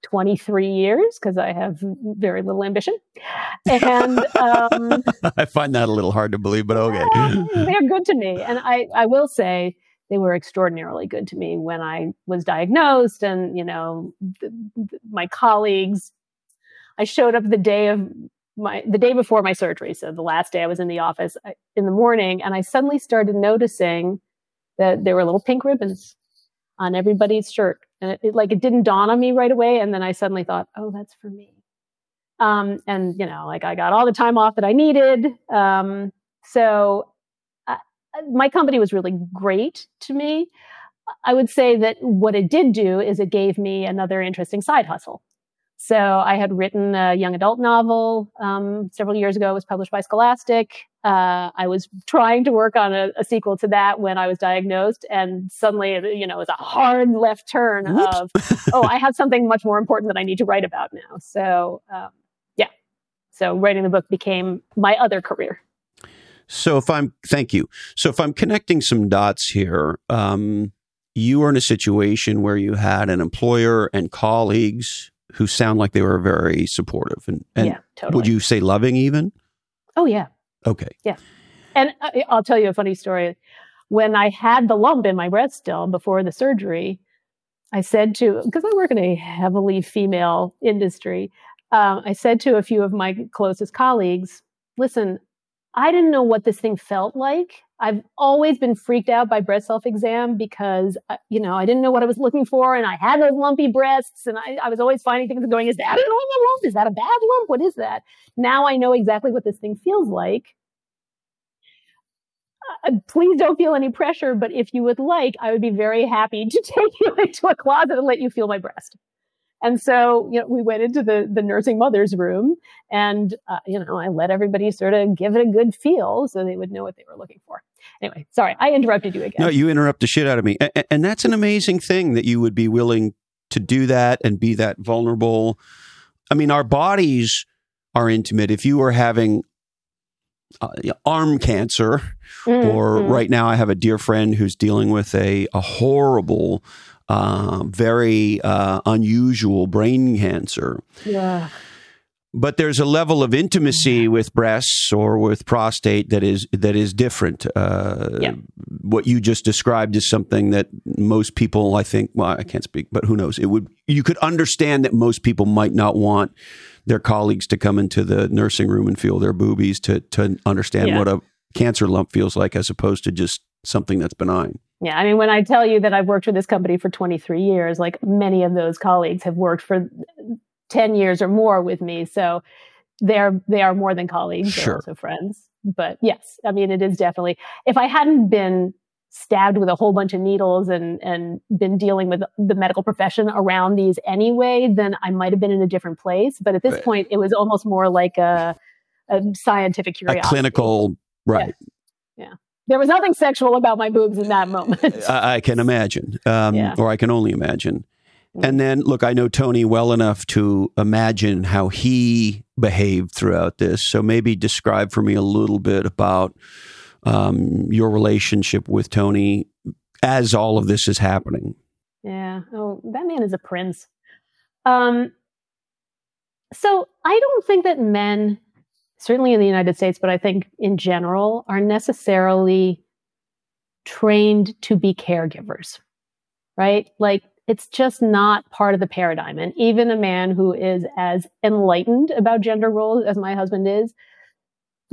23 years because I have very little ambition. And um, <laughs> I find that a little hard to believe, but okay. <laughs> they're good to me. And I, I will say they were extraordinarily good to me when I was diagnosed. And, you know, th- th- my colleagues, I showed up the day of my, the day before my surgery. So the last day I was in the office I, in the morning and I suddenly started noticing that there were little pink ribbons on everybody's shirt And it, it, like it didn't dawn on me right away. And then I suddenly thought, oh, that's for me. Um, and you know, like I got all the time off that I needed. Um, so uh, my company was really great to me. I would say that what it did do is it gave me another interesting side hustle. So I had written a young adult novel um, several years ago. It was published by Scholastic. Uh, I was trying to work on a, a, sequel to that when I was diagnosed, and suddenly, you know, it was a hard left turn of, oh, I have something much more important that I need to write about now. So, um, yeah. So writing the book became my other career. So if I'm, thank you. So if I'm connecting some dots here, um, you were in a situation where you had an employer and colleagues who sound like they were very supportive and, and yeah, totally. would you say loving even? Oh yeah. Okay. Yeah. And I'll tell you a funny story. When I had the lump in my breast still before the surgery, I said to, because I work in a heavily female industry, um, I said to a few of my closest colleagues, listen, I didn't know what this thing felt like. I've always been freaked out by breast self exam because, uh, you know, I didn't know what I was looking for and I had those lumpy breasts and I, I was always finding things and going, is that a normal lump? Is that a bad lump? What is that? Now I know exactly what this thing feels like. Uh, please don't feel any pressure, but if you would like, I would be very happy to <laughs> take you into a closet and let you feel my breast. And so, you know, we went into the, the nursing mother's room and, uh, you know, I let everybody sort of give it a good feel so they would know what they were looking for. Anyway, sorry, I interrupted you again. No, you interrupt the shit out of me. And, and that's an amazing thing that you would be willing to do that and be that vulnerable. I mean, our bodies are intimate. If you were having uh, arm cancer, mm-hmm. or right now I have a dear friend who's dealing with a, a horrible uh, very uh, unusual brain cancer. Yeah. But there's a level of intimacy with breasts or with prostate that is that is different. Uh, yeah. What you just described is something that most people, I think, well, I can't speak, but who knows? It would you could understand that most people might not want their colleagues to come into the nursing room and feel their boobies to to understand yeah. what a cancer lump feels like, as opposed to just something that's benign. Yeah, I mean, when I tell you that I've worked with this company for 23 years, like many of those colleagues have worked for 10 years or more with me. So they're they are more than colleagues, sure. they're also friends. But yes, I mean, it is definitely. If I hadn't been stabbed with a whole bunch of needles and and been dealing with the medical profession around these anyway, then I might have been in a different place. But at this right. point, it was almost more like a, a scientific curiosity, a clinical, right? Yeah. There was nothing sexual about my boobs in that moment. <laughs> I, I can imagine, um, yeah. or I can only imagine. And then, look, I know Tony well enough to imagine how he behaved throughout this. So maybe describe for me a little bit about um, your relationship with Tony as all of this is happening. Yeah. Oh, that man is a prince. Um, so I don't think that men certainly in the United States, but I think in general, are necessarily trained to be caregivers, right? Like it's just not part of the paradigm. And even a man who is as enlightened about gender roles as my husband is,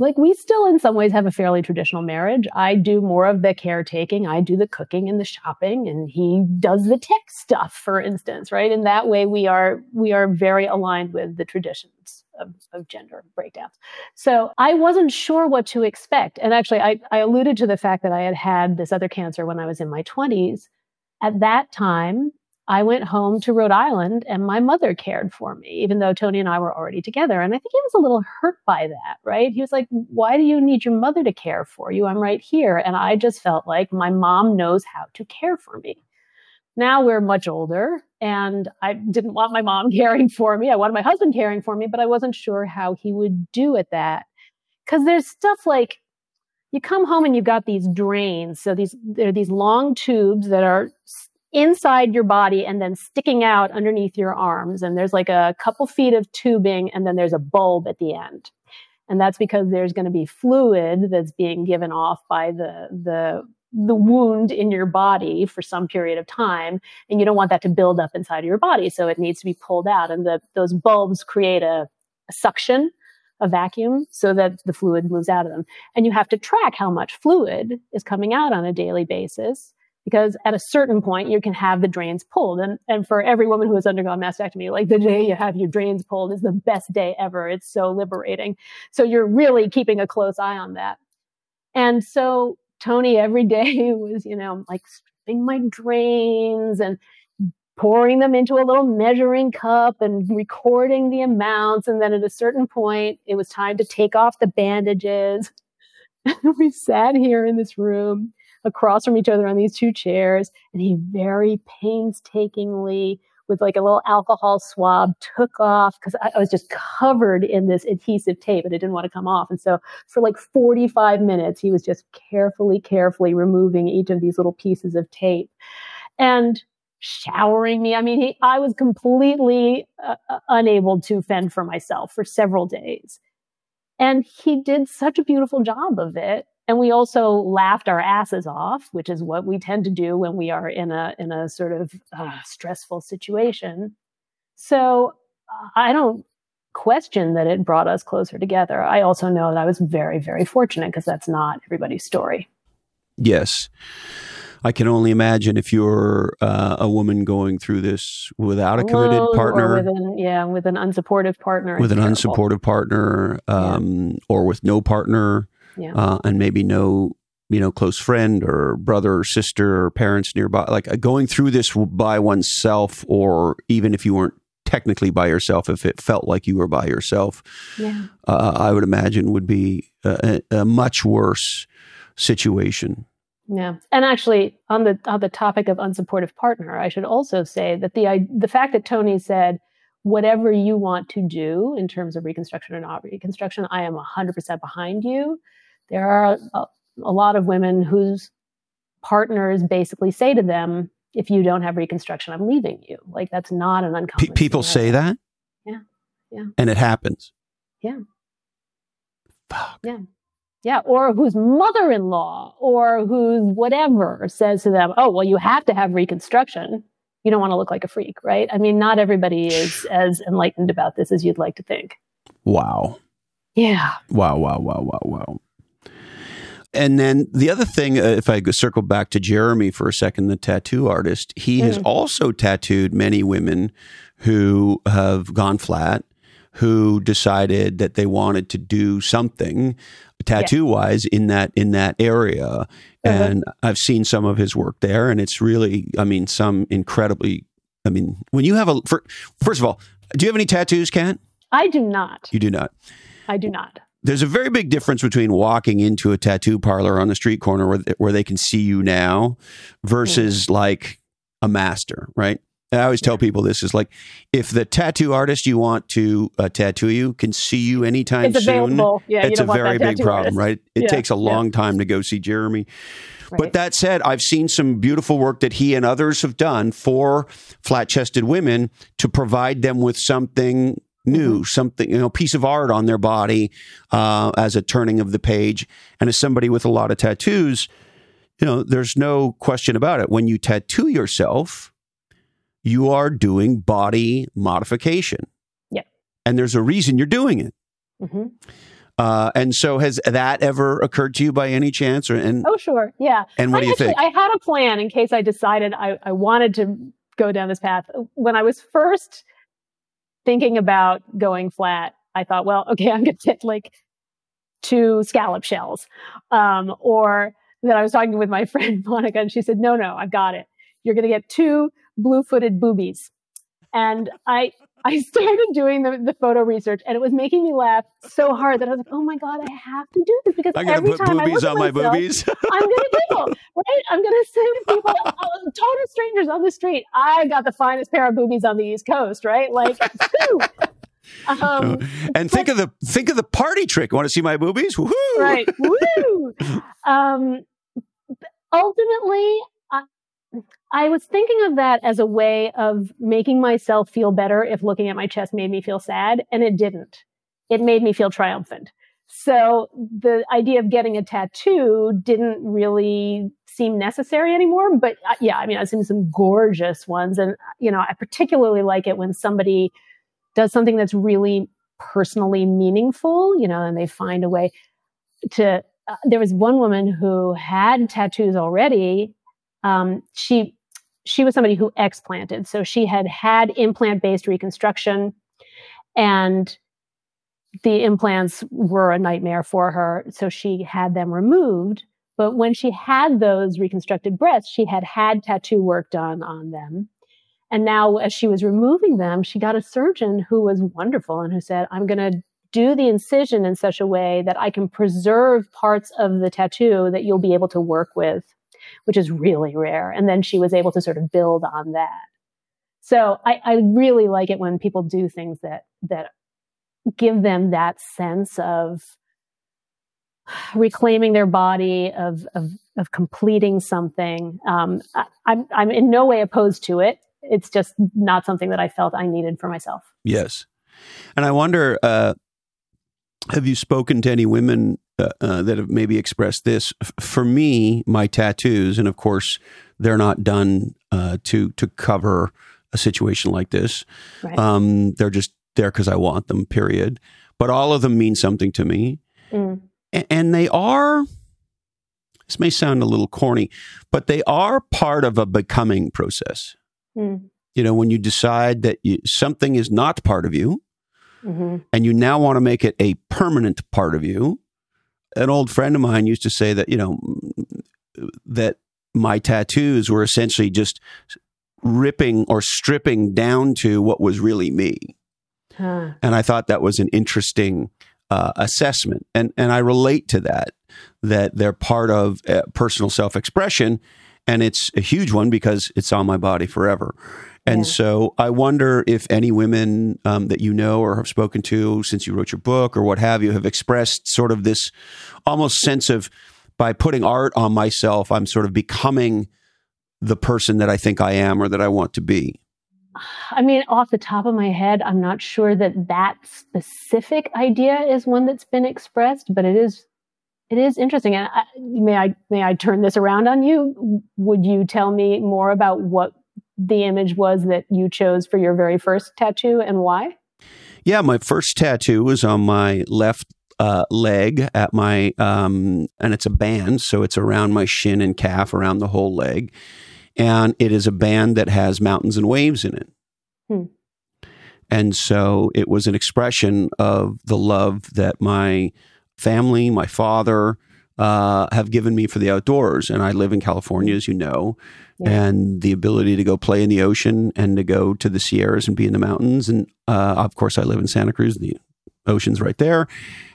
like we still in some ways have a fairly traditional marriage. I do more of the caretaking. I do the cooking and the shopping and he does the tech stuff, for instance, right? In that way, we are, we are very aligned with the traditions of, of gender breakdowns. So I wasn't sure what to expect. And actually, I, I alluded to the fact that I had had this other cancer when I was in my 20s. At that time, I went home to Rhode Island and my mother cared for me, even though Tony and I were already together. And I think he was a little hurt by that, right? He was like, Why do you need your mother to care for you? I'm right here. And I just felt like my mom knows how to care for me. Now we're much older and I didn't want my mom <laughs> caring for me. I wanted my husband caring for me, but I wasn't sure how he would do at that. Cause there's stuff like you come home and you've got these drains. So these, there are these long tubes that are inside your body and then sticking out underneath your arms. And there's like a couple feet of tubing and then there's a bulb at the end. And that's because there's going to be fluid that's being given off by the, the the wound in your body for some period of time. And you don't want that to build up inside of your body. So it needs to be pulled out. And the, those bulbs create a, a suction a vacuum so that the fluid moves out of them. And you have to track how much fluid is coming out on a daily basis because at a certain point you can have the drains pulled. And, and for every woman who has undergone mastectomy, like the day you have your drains pulled is the best day ever. It's so liberating. So you're really keeping a close eye on that. And so Tony every <laughs> day was, you know, like stripping my drains and pouring them into a little measuring cup and recording the amounts. And then at a certain point, it was time to take off the bandages. <laughs> we sat here in this room across from each other on these two chairs, and he very painstakingly, with like a little alcohol swab, took off because I, I, was just covered in this adhesive tape and it didn't want to come off. And so for like 45 minutes, he was just carefully, carefully removing each of these little pieces of tape and showering me. I mean, he, I was completely uh, uh unable to fend for myself for several days. And he did such a beautiful job of it. And we also laughed our asses off, which is what we tend to do when we are in a in a sort of uh, stressful situation. So I don't question that it brought us closer together. I also know that I was very very fortunate because that's not everybody's story. Yes. I can only imagine if you're uh, a woman going through this without a committed Alone partner, with an, yeah, with an unsupportive partner, with an terrible. unsupportive partner, um, yeah. or with no partner, yeah. uh, and maybe no you know close friend or brother or sister or parents nearby like uh, going through this by oneself or even if you weren't technically by yourself if it felt like you were by yourself yeah. uh, i would imagine would be a, a, much worse situation yeah and actually on the on the topic of unsupportive partner i should also say that the the fact that tony said whatever you want to do in terms of reconstruction or not reconstruction i am 100% behind you there are a, a lot of women whose partners basically say to them, if you don't have reconstruction, I'm leaving you. Like that's not an uncommon. P- people say that. Yeah, yeah. And it happens. Yeah. Fuck. Yeah. Yeah. Or whose mother-in-law or whose whatever says to them, "Oh, well, you have to have reconstruction. You don't want to look like a freak, right?" I mean, not everybody is as enlightened about this as you'd like to think. Wow. Yeah. Wow. Wow. Wow. Wow. Wow. And then the other thing, uh, if I circle back to Jeremy for a second, the tattoo artist, he mm. has also tattooed many women who have gone flat, who decided that they wanted to do something tattoo wise in that in that area. Uh-huh. And I've seen some of his work there, and it's really, I mean, some incredibly. I mean, when you have a for, first of all, do you have any tattoos, Kat? I do not. You do not. I do not there's a very big difference between walking into a tattoo parlor on the street corner where, where they can see you now versus mm. like a master, right? I always tell people this is like if the tattoo artist you want to uh, tattoo you can see you anytime it's soon, yeah, it's a very big problem, artist. right? It yeah, takes a long yeah. time to go see Jeremy. Right. But that said, I've seen some beautiful work that he and others have done for flat chested women to provide them with something new, mm-hmm. something, you know, piece of art on their body uh, as a turning of the page. And as somebody with a lot of tattoos, you know, there's no question about it. When you tattoo yourself, you are doing body modification. Yeah. And there's a reason you're doing it. Mm-hmm. Uh, and so, has that ever occurred to you by any chance? Or and oh, sure, yeah. And what I do you actually, think? I had a plan in case I decided I, I wanted to go down this path. When I was first thinking about going flat, I thought, well, okay, <laughs> I'm going to get like two scallop shells. Um, or then I was talking with my <laughs> friend Monica and she said, no, no, I've got it. You're going to get two blue footed boobies. And I, I started doing the, the photo research and it was making me laugh so hard that I was like, oh my God, I have to do this because I'm every put time boobies I on my myself, boobies. I'm going to giggle, right? I'm going to say to people, <laughs> total strangers on the street, I got the finest pair of boobies on the East Coast, right? Like, um, <laughs> and think but, of the think of the party trick. Want to see my boobies? Woo! Right. Woo! <laughs> um, ultimately, I was thinking of that as a way of making myself feel better if looking at my chest made me feel sad, and it didn't. It made me feel triumphant. So the idea of getting a tattoo didn't really seem necessary anymore. But uh, yeah, I mean, I've seen some gorgeous ones, and you know, I particularly like it when somebody does something that's really personally meaningful, you know, and they find a way to. Uh, there was one woman who had tattoos already um, she she was somebody who explanted. So she had had implant based reconstruction and the implants were a nightmare for her. So she had them removed. But when she had those reconstructed breasts, she had had tattoo work done on them. And now, as she was removing them, she got a surgeon who was wonderful and who said, I'm going to do the incision in such a way that I can preserve parts of the tattoo that you'll be able to work with which is really rare. And then she was able to sort of build on that. So I, I really like it when people do things that, that give them that sense of reclaiming their body, of, of, of completing something. Um, I, I'm, I'm in no way opposed to it. It's just not something that I felt I needed for myself. Yes. And I wonder, uh, have you spoken to any women uh, uh, that have maybe expressed this. For me, my tattoos, and of course, they're not done uh, to to cover a situation like this. Right. Um, they're just there because I want them. Period. But all of them mean something to me, mm. and they are. This may sound a little corny, but they are part of a becoming process. Mm. You know, when you decide that you, something is not part of you, mm-hmm. and you now want to make it a permanent part of you, an old friend of mine used to say that you know that my tattoos were essentially just ripping or stripping down to what was really me. Huh. And I thought that was an interesting uh, assessment, and and I relate to that. That they're part of uh, personal self expression, and it's a huge one because it's on my body forever. And yeah. so I wonder if any women um, that you know or have spoken to since you wrote your book or what have you have expressed sort of this almost sense of by putting art on myself, I'm sort of becoming the person that I think I am or that I want to be. I mean, off the top of my head, I'm not sure that that specific idea is one that's been expressed, but it is it is interesting. And I, may I may I turn this around on you? Would you tell me more about what the image was that you chose for your very first tattoo and why? Yeah, my first tattoo was on my left uh, leg at my, um, and it's a band, so it's around my shin and calf, around the whole leg. And it is a band that has mountains and waves in it. Hmm. And so it was an expression of the love that my family, my father, uh, have given me for the outdoors. And I live in California, as you know yeah. and the ability to go play in the ocean and to go to the Sierras and be in the mountains. And uh, of course, I live in Santa Cruz, the ocean's right there.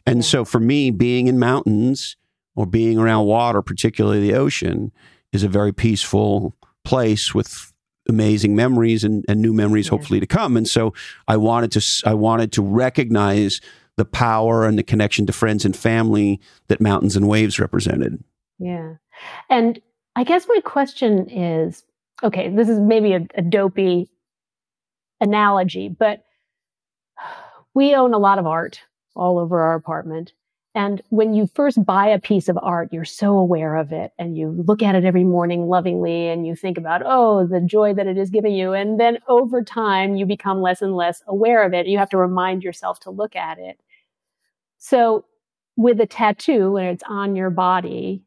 And yeah. so for me, being in mountains or being around water, particularly the ocean, is a very peaceful place with amazing memories and, and new memories yeah. hopefully to come. And so I wanted to I wanted to recognize the power and the connection to friends and family that mountains and waves represented. Yeah. And I guess my question is okay, this is maybe a, a dopey analogy, but we own a lot of art all over our apartment. And when you first buy a piece of art, you're so aware of it and you look at it every morning lovingly and you think about, oh, the joy that it is giving you. And then over time, you become less and less aware of it. You have to remind yourself to look at it. So with a tattoo, when it's on your body,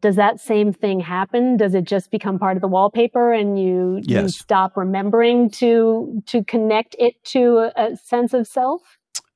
does that same thing happen does it just become part of the wallpaper and you, yes. you stop remembering to to connect it to a, a sense of self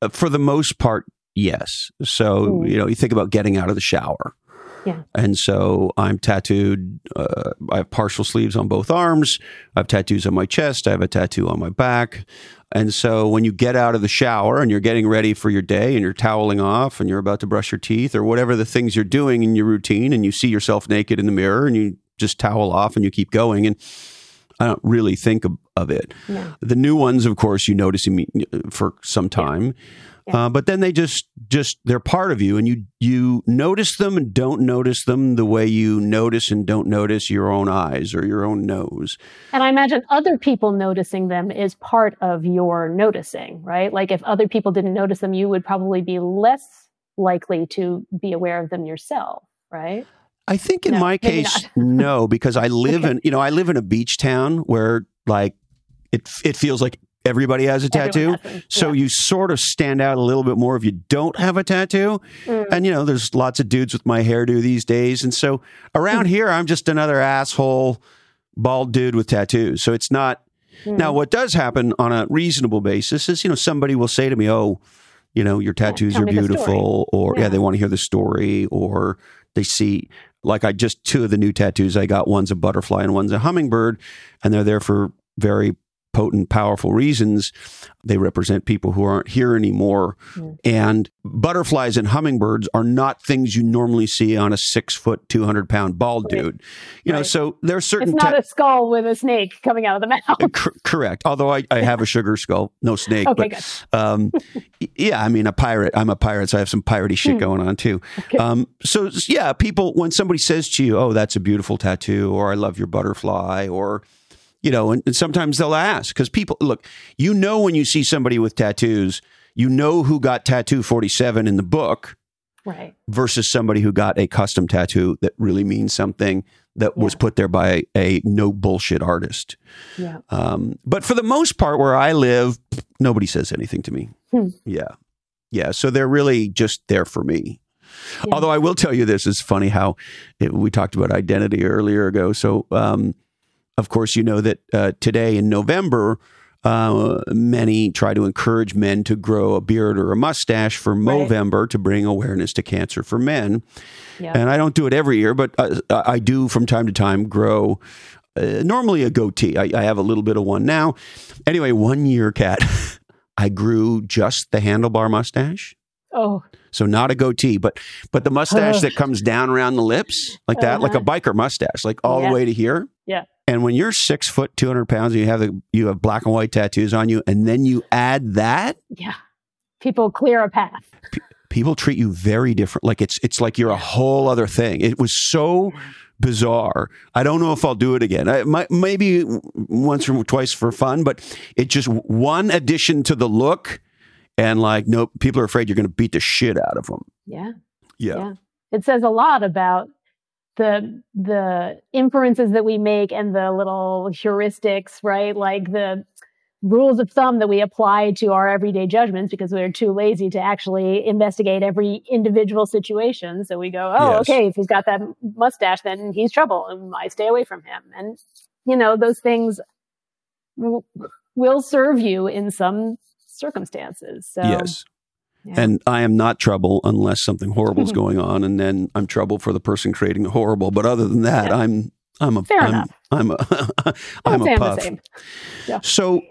uh, for the most part yes so mm. you know you think about getting out of the shower yeah. And so I'm tattooed. Uh, I have partial sleeves on both arms. I have tattoos on my chest. I have a tattoo on my back. And so when you get out of the shower and you're getting ready for your day and you're toweling off and you're about to brush your teeth or whatever the things you're doing in your routine and you see yourself naked in the mirror and you just towel off and you keep going and I don't really think of, of it. Yeah. The new ones, of course, you notice me for some time. Yeah. Yeah. Uh, but then they just just they're part of you, and you you notice them and don't notice them the way you notice and don't notice your own eyes or your own nose. And I imagine other people noticing them is part of your noticing, right? Like if other people didn't notice them, you would probably be less likely to be aware of them yourself, right? I think in no, my case, no, because I <laughs> live okay. in you know I live in a beach town where like it it feels like everybody has a tattoo. Has. So Yeah. you sort of stand out a little bit more if you don't have a tattoo. Mm. And you know, there's lots of dudes with my hairdo these days. And so around here, I'm just another asshole bald dude with tattoos. So it's not. Mm. Now, what does happen on a reasonable basis is, you know, somebody will say to me, "Oh, you know, your tattoos tell are beautiful," or yeah. Yeah. they want to hear the story, or they see. Like I just two of the new tattoos I got. One's a butterfly and one's a hummingbird, and they're there for very potent, powerful reasons. They represent people who aren't here anymore. Mm. And butterflies and hummingbirds are not things you normally see on a six foot, 200 pound bald Right. dude. You know, so there are certain. It's not a skull with a snake coming out of the mouth. Cor- correct. Although I, I have a sugar skull, no snake. Okay, but, um, yeah, I mean, a pirate. I'm a pirate, so I have some piratey shit Hmm. going on too. Okay. Um, so yeah, people when somebody says to you, "Oh, that's a beautiful tattoo," or "I love your butterfly," or you know, and, and sometimes they'll ask because people look. You know, when you see somebody with tattoos, you know who got tattoo 47 in the book Right. versus somebody who got a custom tattoo that really means something that was put there by a no bullshit artist. Yeah. Um, but for the most part, where I live, nobody says anything to me. Hmm. Yeah. Yeah. So they're really just there for me. Yeah. Although I will tell you this is funny how it, we talked about identity earlier ago. So, um, of course, you know that uh, today in November, uh, many try to encourage men to grow a beard or a mustache for Right. Movember to bring awareness to cancer for men. Yeah. And I don't do it every year, but uh, I do from time to time grow uh, normally a goatee. I, I have a little bit of one now. Anyway, one year, Kat, <laughs> I grew just the handlebar mustache. Oh, So not a goatee, but but the mustache that comes down around the lips like that, like a Uh-huh. biker mustache, like all Yeah. the way to here. Yeah. And when you're six foot, two hundred pounds, and you have the you have black and white tattoos on you, and then you add that, yeah. People clear a path. people treat you very different. Like it's it's like you're a whole other thing. It was so bizarre. I don't know if I'll do it again. I might, maybe once or twice for fun, but it just one addition to the look, and like no, people are afraid you're going to beat the shit out of them. Yeah. Yeah. Yeah. It says a lot about the the inferences that we make and the little heuristics, right? Like the rules of thumb that we apply to our everyday judgments because we're too lazy to actually investigate every individual situation. So we go, oh, Yes. okay, if he's got that mustache, then he's trouble and I stay away from him. And, you know, those things w- will serve you in some circumstances. So, Yes. Yeah. And I am not trouble unless something horrible is <laughs> going on, and then I'm trouble for the person creating the horrible. But other than that, Yeah. I'm I'm a Fair I'm, enough. I'm a <laughs> I'm a puff. the same. So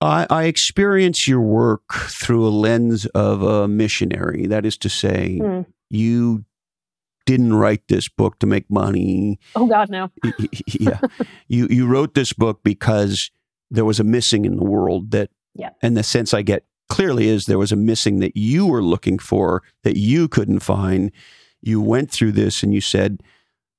I, I experience your work through a lens of a missionary. That is to say, Hmm. you didn't write this book to make money. Oh God, no. yeah, <laughs> you you wrote this book because there was a missing in the world that, Yeah. and the sense I get clearly is there was a missing that you were looking for that you couldn't find. You went through this and you said,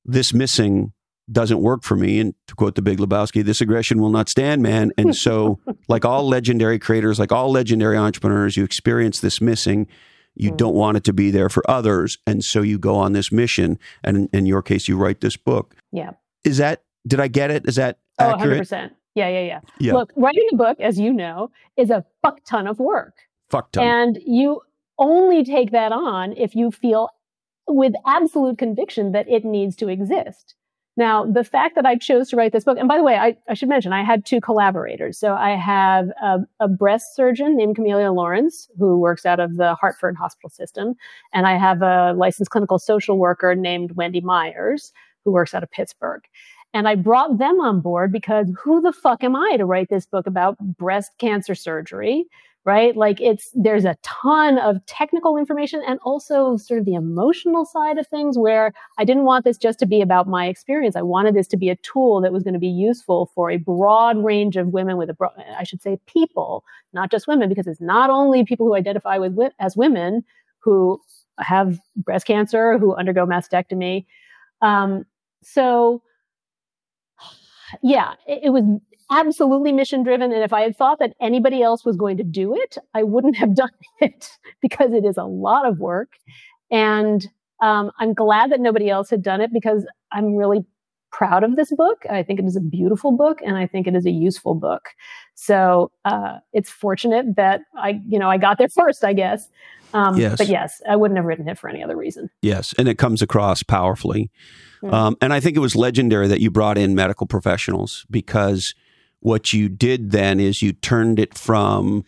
"This missing." Doesn't work for me. And to quote the Big Lebowski, this aggression will not stand, man. And <laughs> so, like all legendary creators, like all legendary entrepreneurs, you experience this missing. You Mm. don't want it to be there for others. And so you go on this mission. And in, in your case, you write this book. Yeah. Is that, did I get it? Is that Oh, accurate? 100%. Yeah, yeah, yeah, Yeah. Look, writing a book, as you know, is a fuck ton of work. Fuck ton. And you only take that on if you feel with absolute conviction that it needs to exist. Now, the fact that I chose to write this book, and by the way, I, I should mention I had two collaborators. So I have a, a breast surgeon named Camelia Lawrence, who works out of the Hartford Hospital System, and I have a licensed clinical social worker named Wendy Myers, who works out of Pittsburgh. And I brought them on board because who the fuck am I to write this book about breast cancer surgery? Right? Like it's, there's a ton of technical information and also sort of the emotional side of things where I didn't want this just to be about my experience. I wanted this to be a tool that was going to be useful for a broad range of women with a broad, I should say people, not just women, because it's not only people who identify with as women who have breast cancer, who undergo mastectomy. Um, so yeah, it, was absolutely mission driven. And if I had thought that anybody else was going to do it, I wouldn't have <laughs> done it because it is a lot of work. And um, I'm glad that nobody else had done it because I'm really proud of this book. I think it is a beautiful book and I think it is a useful book. So uh, it's fortunate that I, you know, I got there <laughs> first, I guess. Um, yes. But yes, I wouldn't have written it for any other reason. Yes, and it comes across powerfully. Mm. Um, and I think it was legendary that you brought in medical professionals because what you did then is you turned it from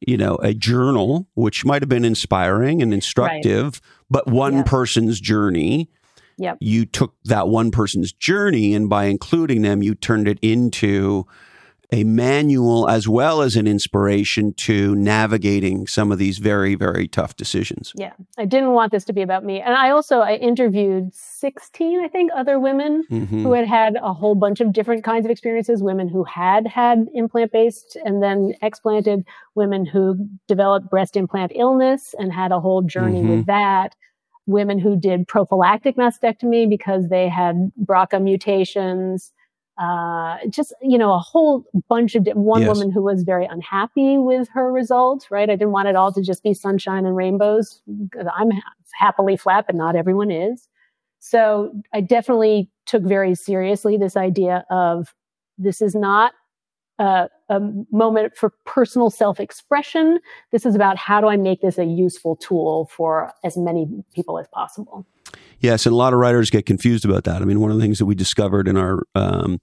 you know a journal which might have been inspiring and instructive right. but one yep. person's journey Yep. You took that one person's journey and by including them, you turned it into a manual as well as an inspiration to navigating some of these very very tough decisions. Yeah. I didn't want this to be about me. And I also I interviewed 16 I think other women mm-hmm. who had had a whole bunch of different kinds of experiences, women who had had implant based and then explanted, women who developed breast implant illness and had a whole journey mm-hmm. with that women who did prophylactic mastectomy because they had BRCA mutations. Uh, just, you know, a whole bunch of, di- one yes. woman who was very unhappy with her result, right? I didn't want it all to just be sunshine and rainbows I'm ha- happily flat, but not everyone is. So I definitely took very seriously this idea of this is not a, a moment for personal self expression. This is about how do I make this a useful tool for as many people as possible. Yes, and a lot of writers get confused about that. I mean, one of the things that we discovered in our um,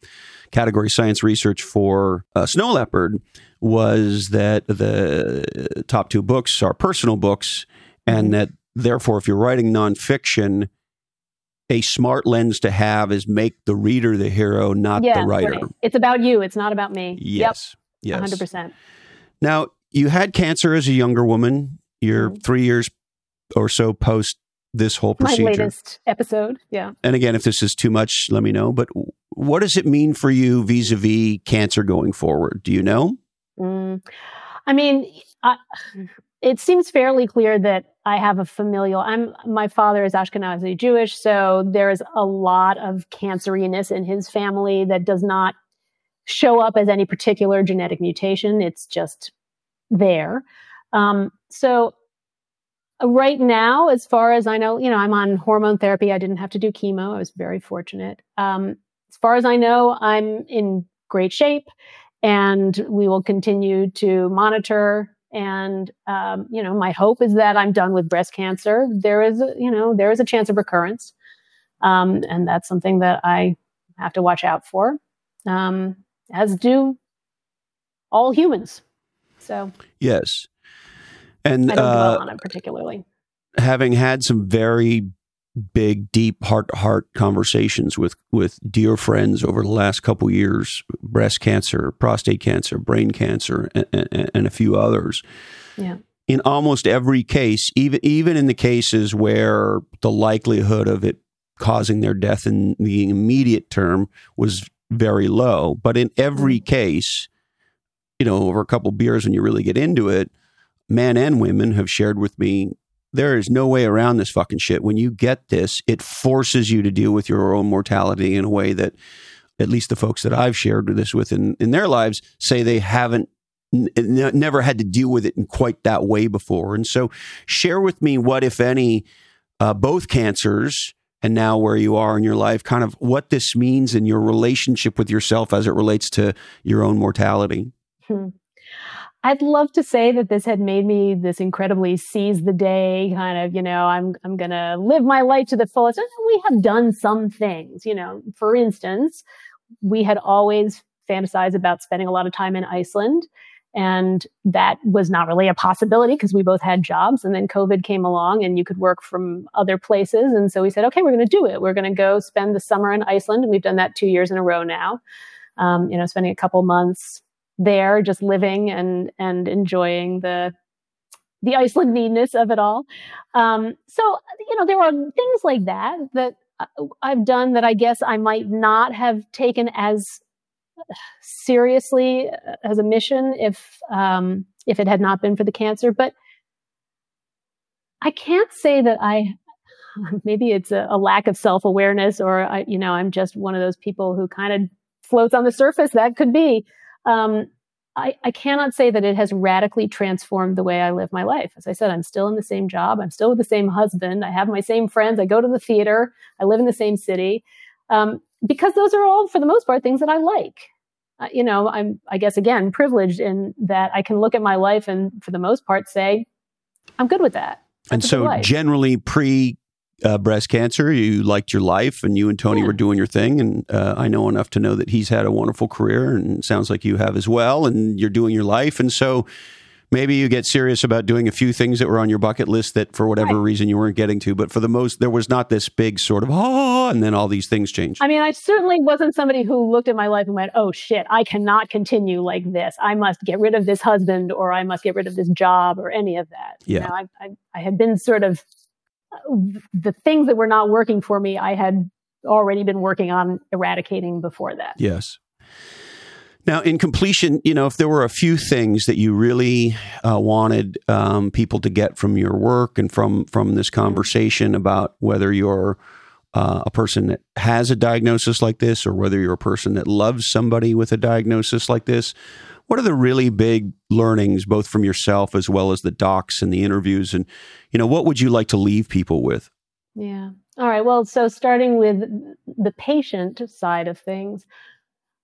category science research for uh, Snow Leopard was that the top two books are personal books, and mm-hmm. that therefore, if you're writing nonfiction, a smart lens to have is make the reader the hero, not yeah, the writer. Right. It's about you. It's not about me. Yes. Yep. Yes. 100%. Now, you had cancer as a younger woman. You're mm-hmm. three years or so post this whole procedure. My latest episode. Yeah. And again, if this is too much, let me know. But what does it mean for you vis a vis cancer going forward? Do you know? Mm. I mean, I, it seems fairly clear that I have a familial. I'm my father is Ashkenazi Jewish, so there is a lot of canceriness in his family that does not show up as any particular genetic mutation. It's just there. Um, so right now, as far as I know, you know, I'm on hormone therapy. I didn't have to do chemo. I was very fortunate. Um, as far as I know, I'm in great shape, and we will continue to monitor and, um, you know, my hope is that I'm done with breast cancer. There is, a, you know, there is a chance of recurrence. Um, and that's something that I have to watch out for, um, as do all humans. So, yes. And I don't dwell uh, on it particularly. Having had some very big, deep heart to heart conversations with with dear friends over the last couple years: breast cancer, prostate cancer, brain cancer, and, and, and a few others. Yeah. In almost every case, even even in the cases where the likelihood of it causing their death in the immediate term was very low, but in every mm. case, you know, over a couple beers when you really get into it, men and women have shared with me there is no way around this fucking shit. When you get this, it forces you to deal with your own mortality in a way that at least the folks that I've shared this with in, in their lives say they haven't n- never had to deal with it in quite that way before. And so share with me what, if any, uh, both cancers and now where you are in your life, kind of what this means in your relationship with yourself as it relates to your own mortality. Hmm. I'd love to say that this had made me this incredibly seize the day kind of, you know, I'm, I'm going to live my life to the fullest. And we have done some things, you know, for instance, we had always fantasized about spending a lot of time in Iceland. And that was not really a possibility because we both had jobs. And then COVID came along and you could work from other places. And so we said, okay, we're going to do it. We're going to go spend the summer in Iceland. And we've done that two years in a row now. Um, you know, spending a couple months there, just living and and enjoying the the Icelandiness of it all. Um, so you know, there are things like that that I've done that I guess I might not have taken as seriously as a mission if um, if it had not been for the cancer. But I can't say that I. <laughs> Maybe it's a, a lack of self awareness, or I, you know, I'm just one of those people who kind of floats on the surface. That could be. Um, I, I, cannot say that it has radically transformed the way I live my life. As I said, I'm still in the same job. I'm still with the same husband. I have my same friends. I go to the theater. I live in the same city. Um, because those are all, for the most part, things that I like. Uh, you know, I'm, I guess, again, privileged in that I can look at my life and, for the most part, say, I'm good with that. That's and so, generally, pre uh, breast cancer, you liked your life, and you and Tony yeah. were doing your thing. And uh, I know enough to know that he's had a wonderful career, and sounds like you have as well. And you're doing your life, and so maybe you get serious about doing a few things that were on your bucket list that for whatever right. reason you weren't getting to. But for the most, there was not this big sort of, oh, and then all these things changed. I mean, I certainly wasn't somebody who looked at my life and went, oh shit, I cannot continue like this. I must get rid of this husband or I must get rid of this job or any of that. Yeah. You know, I, I, I had been sort of, the things that were not working for me, I had already been working on eradicating before that. Yes. Now, in completion, you know, if there were a few things that you really uh, wanted um, people to get from your work and from from this conversation about whether you're uh, a person that has a diagnosis like this or whether you're a person that loves somebody with a diagnosis like this, what are the really big learnings, both from yourself as well as the docs and the interviews, and you know, what would you like to leave people with? Yeah. All right. Well, so starting with the patient side of things.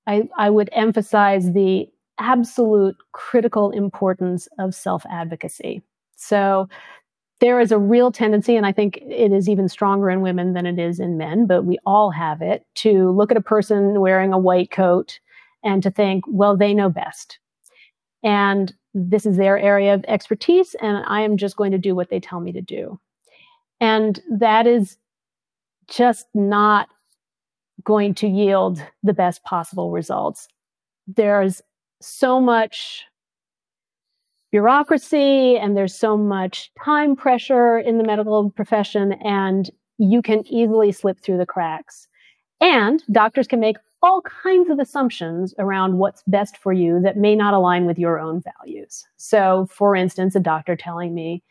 I, I would emphasize the absolute critical importance of self advocacy. So there is a real tendency, and I think it is even stronger in women than it is in men, but we all have it, to look at a person wearing a white coat and to think, well, they know best. And this is their area of expertise, and I am just going to do what they tell me to do. And that is just not going to yield the best possible results. There's so much bureaucracy and there's so much time pressure in the medical profession, and you can easily slip through the cracks. And doctors can make all kinds of assumptions around what's best for you that may not align with your own values. So, for instance, a doctor telling me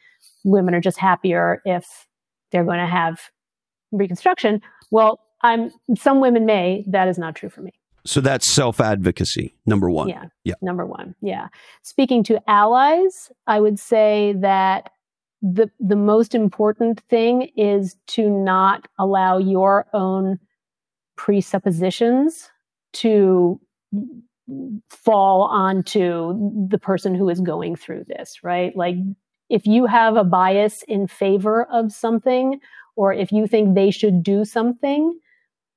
women are just happier if they're going to have reconstruction. Well, I'm some women may. That is not true for me. So that's self advocacy, number one. Yeah. Yeah. Number one. Yeah. Speaking to allies, I would say that the the most important thing is to not allow your own presuppositions to fall onto the person who is going through this, right? Like if you have a bias in favor of something or if you think they should do something,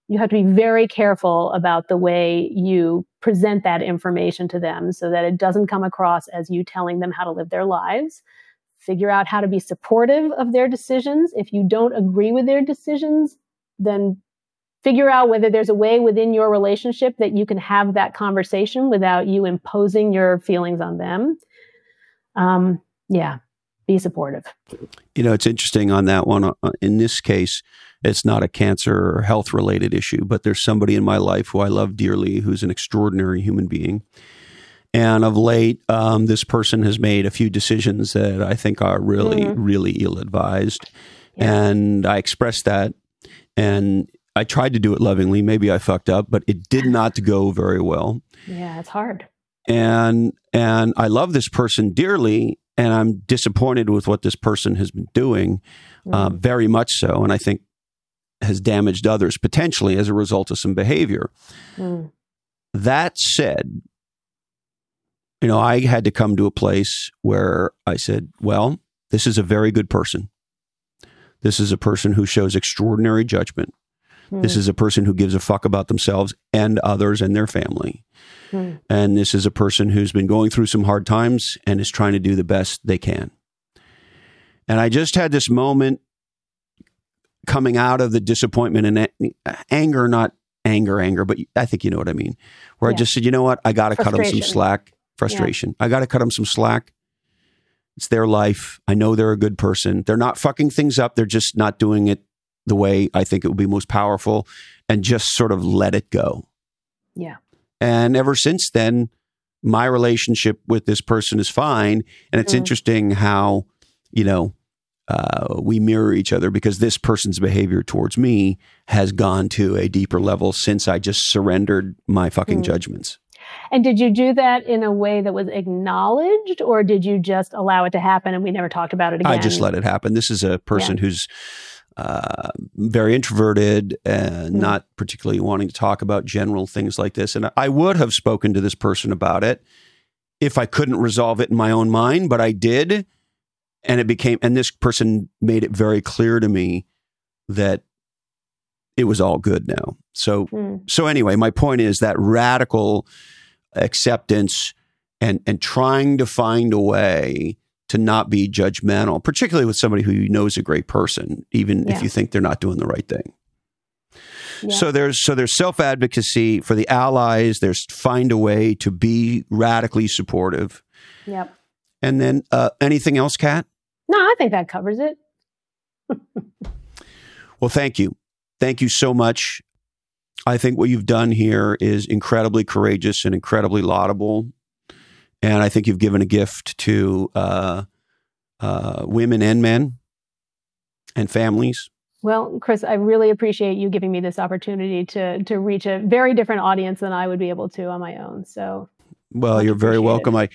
you have to be very careful about the way you present that information to them so that it doesn't come across as you telling them how to live their lives. Figure out how to be supportive of their decisions. If you don't agree with their decisions, then figure out whether there's a way within your relationship that you can have that conversation without you imposing your feelings on them. Um, yeah, be supportive. You know, it's interesting on that one. Uh, in this case, it's not a cancer or health related issue, but there's somebody in my life who I love dearly who's an extraordinary human being. And of late, um, this person has made a few decisions that I think are really, mm-hmm. really ill advised. Yeah. And I expressed that. And I tried to do it lovingly. Maybe I fucked up, but it did not go very well. Yeah, it's hard. And and I love this person dearly, and I'm disappointed with what this person has been doing, mm. uh, very much so. And I think has damaged others potentially as a result of some behavior. Mm. That said, you know, I had to come to a place where I said, well, this is a very good person. This is a person who shows extraordinary judgment. Mm. This is a person who gives a fuck about themselves and others and their family. Mm. And this is a person who's been going through some hard times and is trying to do the best they can. And I just had this moment coming out of the disappointment and anger, not anger, anger, but I think you know what I mean. Where yeah. I just said, you know what, I got to cut them some slack. Frustration. Yeah. I got to cut them some slack. It's their life. I know they're a good person. They're not fucking things up. They're just not doing it the way I think it would be most powerful and just sort of let it go. Yeah. And ever since then, my relationship with this person is fine. And it's mm. interesting how, you know, uh, we mirror each other because this person's behavior towards me has gone to a deeper level since I just surrendered my fucking mm. judgments. And did you do that in a way that was acknowledged, or did you just allow it to happen and we never talked about it again? I just let it happen. This is a person yeah. who's uh, very introverted and Mm. not particularly wanting to talk about general things like this. And I would have spoken to this person about it if I couldn't resolve it in my own mind, but I did. And it became, and this person made it very clear to me that it was all good now. So, Mm. so anyway, my point is that radical acceptance and and trying to find a way to not be judgmental, particularly with somebody who you know is a great person, even Yeah. if you think they're not doing the right thing. Yeah. So there's so there's self advocacy for the allies. There's find a way to be radically supportive, Yep. and then uh, anything else, Kat? No, I think that covers it. <laughs> Well, thank you, thank you so much. I think what you've done here is incredibly courageous and incredibly laudable, and I think you've given a gift to uh, uh, women and men and families. Well, Chris, I really appreciate you giving me this opportunity to to reach a very different audience than I would be able to on my own. So, Well, you're very welcome. I,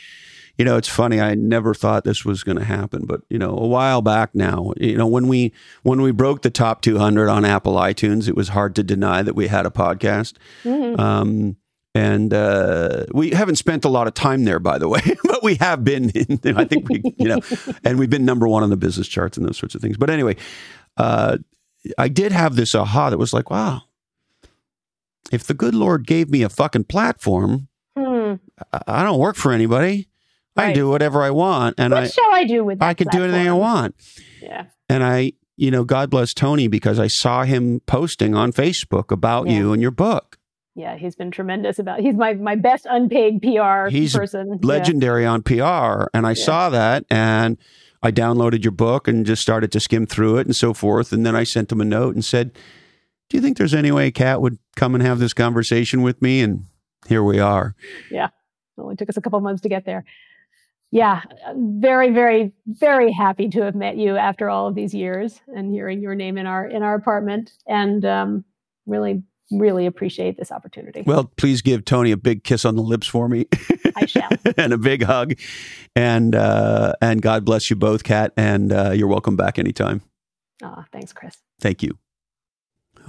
you know, it's funny. I never thought this was going to happen, but you know, a while back now, you know, when we when we broke the top 200 on Apple iTunes, it was hard to deny that we had a podcast. mhm. Um, and uh, we haven't spent a lot of time there, by the way, <laughs> but we have been. In, I think we, you know, and we've been number one on the business charts and those sorts of things. But anyway, uh, I did have this aha that was like, wow, if the good Lord gave me a fucking platform, Hmm. I- I don't work for anybody. I Right. can do whatever I want, and what I shall I do with that I can do anything I want. Yeah. And I, you know, God bless Tony because I saw him posting on Facebook about Yeah. you and your book. Yeah, he's been tremendous about. He's my my best unpaid PR He's person. Yeah. legendary on PR. And I Yeah. saw that and I downloaded your book and just started to skim through it and so forth. And then I sent him a note and said, Do you think there's any way Kat would come and have this conversation with me? And here we are. Yeah, it only took us a couple months to get there. Yeah, very, very, very happy to have met you after all of these years and hearing your name in our in our apartment, and um, really, really appreciate this opportunity. Well, please give Tony a big kiss on the lips for me. <laughs> I shall. <laughs> and a big hug. And uh, and God bless you both, Kat. And uh, you're welcome back anytime. Ah, thanks, Chris. Thank you.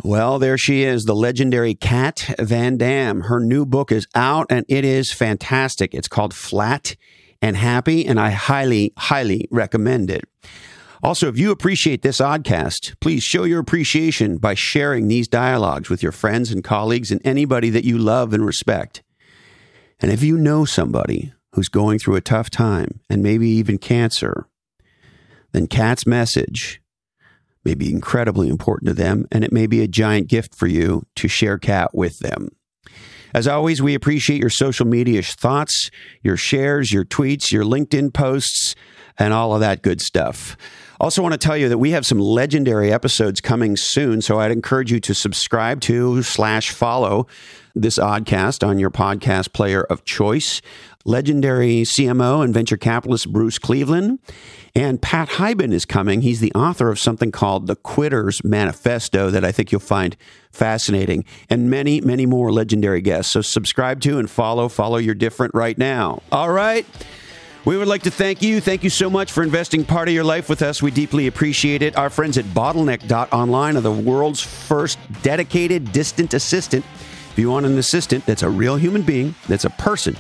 Well, there she is, the legendary Kat Van Dam. Her new book is out and it is fantastic. It's called Flat and Happy, and I highly, highly recommend it. Also, if you appreciate this oddcast, please show your appreciation by sharing these dialogues with your friends and colleagues and anybody that you love and respect. And if you know somebody who's going through a tough time and maybe even cancer, then Kat's message may be incredibly important to them, and it may be a giant gift for you to share Kat with them. As always, we appreciate your social media thoughts, your shares, your tweets, your LinkedIn posts, and all of that good stuff. Also, want to tell you that we have some legendary episodes coming soon, so I'd encourage you to subscribe to slash follow this oddcast on your podcast player of choice. Legendary CMO and venture capitalist Bruce Cleveland and Pat Hyben is coming. He's the author of something called The Quitter's Manifesto that I think you'll find fascinating, and many, many more legendary guests. So subscribe to and follow. Follow your different right now. All right. We would like to thank you. Thank you so much for investing part of your life with us. We deeply appreciate it. Our friends at bottleneck.online are the world's first dedicated distant assistant. If you want an assistant that's a real human being, that's a person,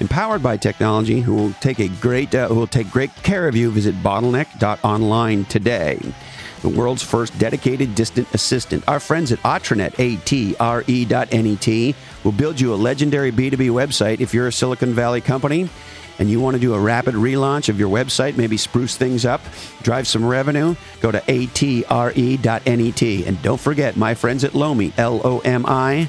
empowered by technology, who will take a great uh, who will take great care of you, visit bottleneck.online today. The world's first dedicated distant assistant. Our friends at Atre.net, A-T-R-E dot N-E-T, will build you a legendary B2B website if you're a Silicon Valley company and you want to do a rapid relaunch of your website, maybe spruce things up, drive some revenue, go to atre.net. And don't forget my friends at Lomi, L O M I.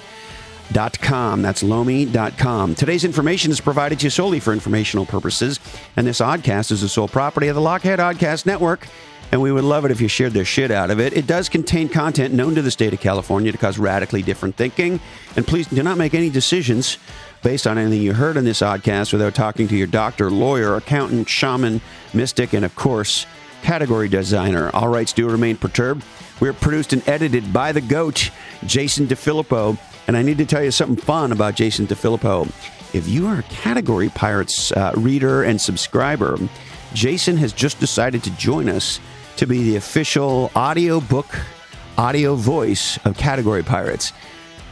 Dot com. That's lomi.com. Today's information is provided to you solely for informational purposes, and this oddcast is the sole property of the Lochhead Oddcast Network. And we would love it if you shared the shit out of it. It does contain content known to the state of California to cause radically different thinking. And please do not make any decisions based on anything you heard in this oddcast without talking to your doctor, lawyer, accountant, shaman, mystic, and of course, category designer. All rights do remain perturbed. We're produced and edited by the GOAT, Jason DeFilippo. And I need to tell you something fun about Jason DeFilippo. If you are a Category Pirates uh, reader and subscriber, Jason has just decided to join us to be the official audio book, audio voice of Category Pirates.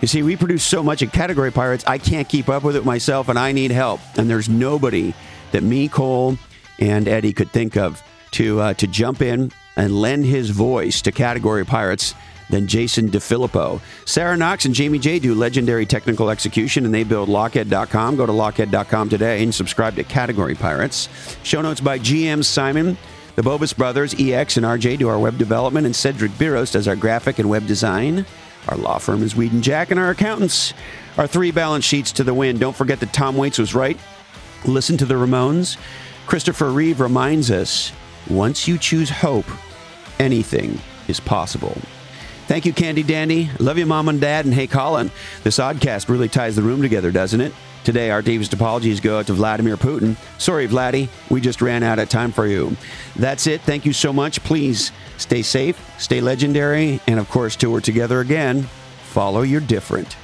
You see, we produce so much at Category Pirates, I can't keep up with it myself, and I need help. And there's nobody that me, Cole, and Eddie could think of to uh, to jump in and lend his voice to Category Pirates than Jason DeFilippo. Sarah Knox and Jamie J do legendary technical execution, and they build Lochhead.com. Go to Lochhead.com today and subscribe to Category Pirates. Show notes by GM Simon. The Bobus brothers, EX and RJ, do our web development, and Cedric Biros does our graphic and web design. Our law firm is Weed and Jack, and our accountants are three balance sheets to the wind. Don't forget that Tom Waits was right. Listen to the Ramones. Christopher Reeve reminds us once you choose hope, anything is possible. Thank you, Candy Dandy. Love you, Mom and Dad. And hey, Colin, this oddcast really ties the room together, doesn't it? Today, our deepest apologies go out to Vladimir Putin. Sorry, Vladdy, we just ran out of time for you. That's it. Thank you so much. Please stay safe, stay legendary, and of course, till we're together again, follow your different.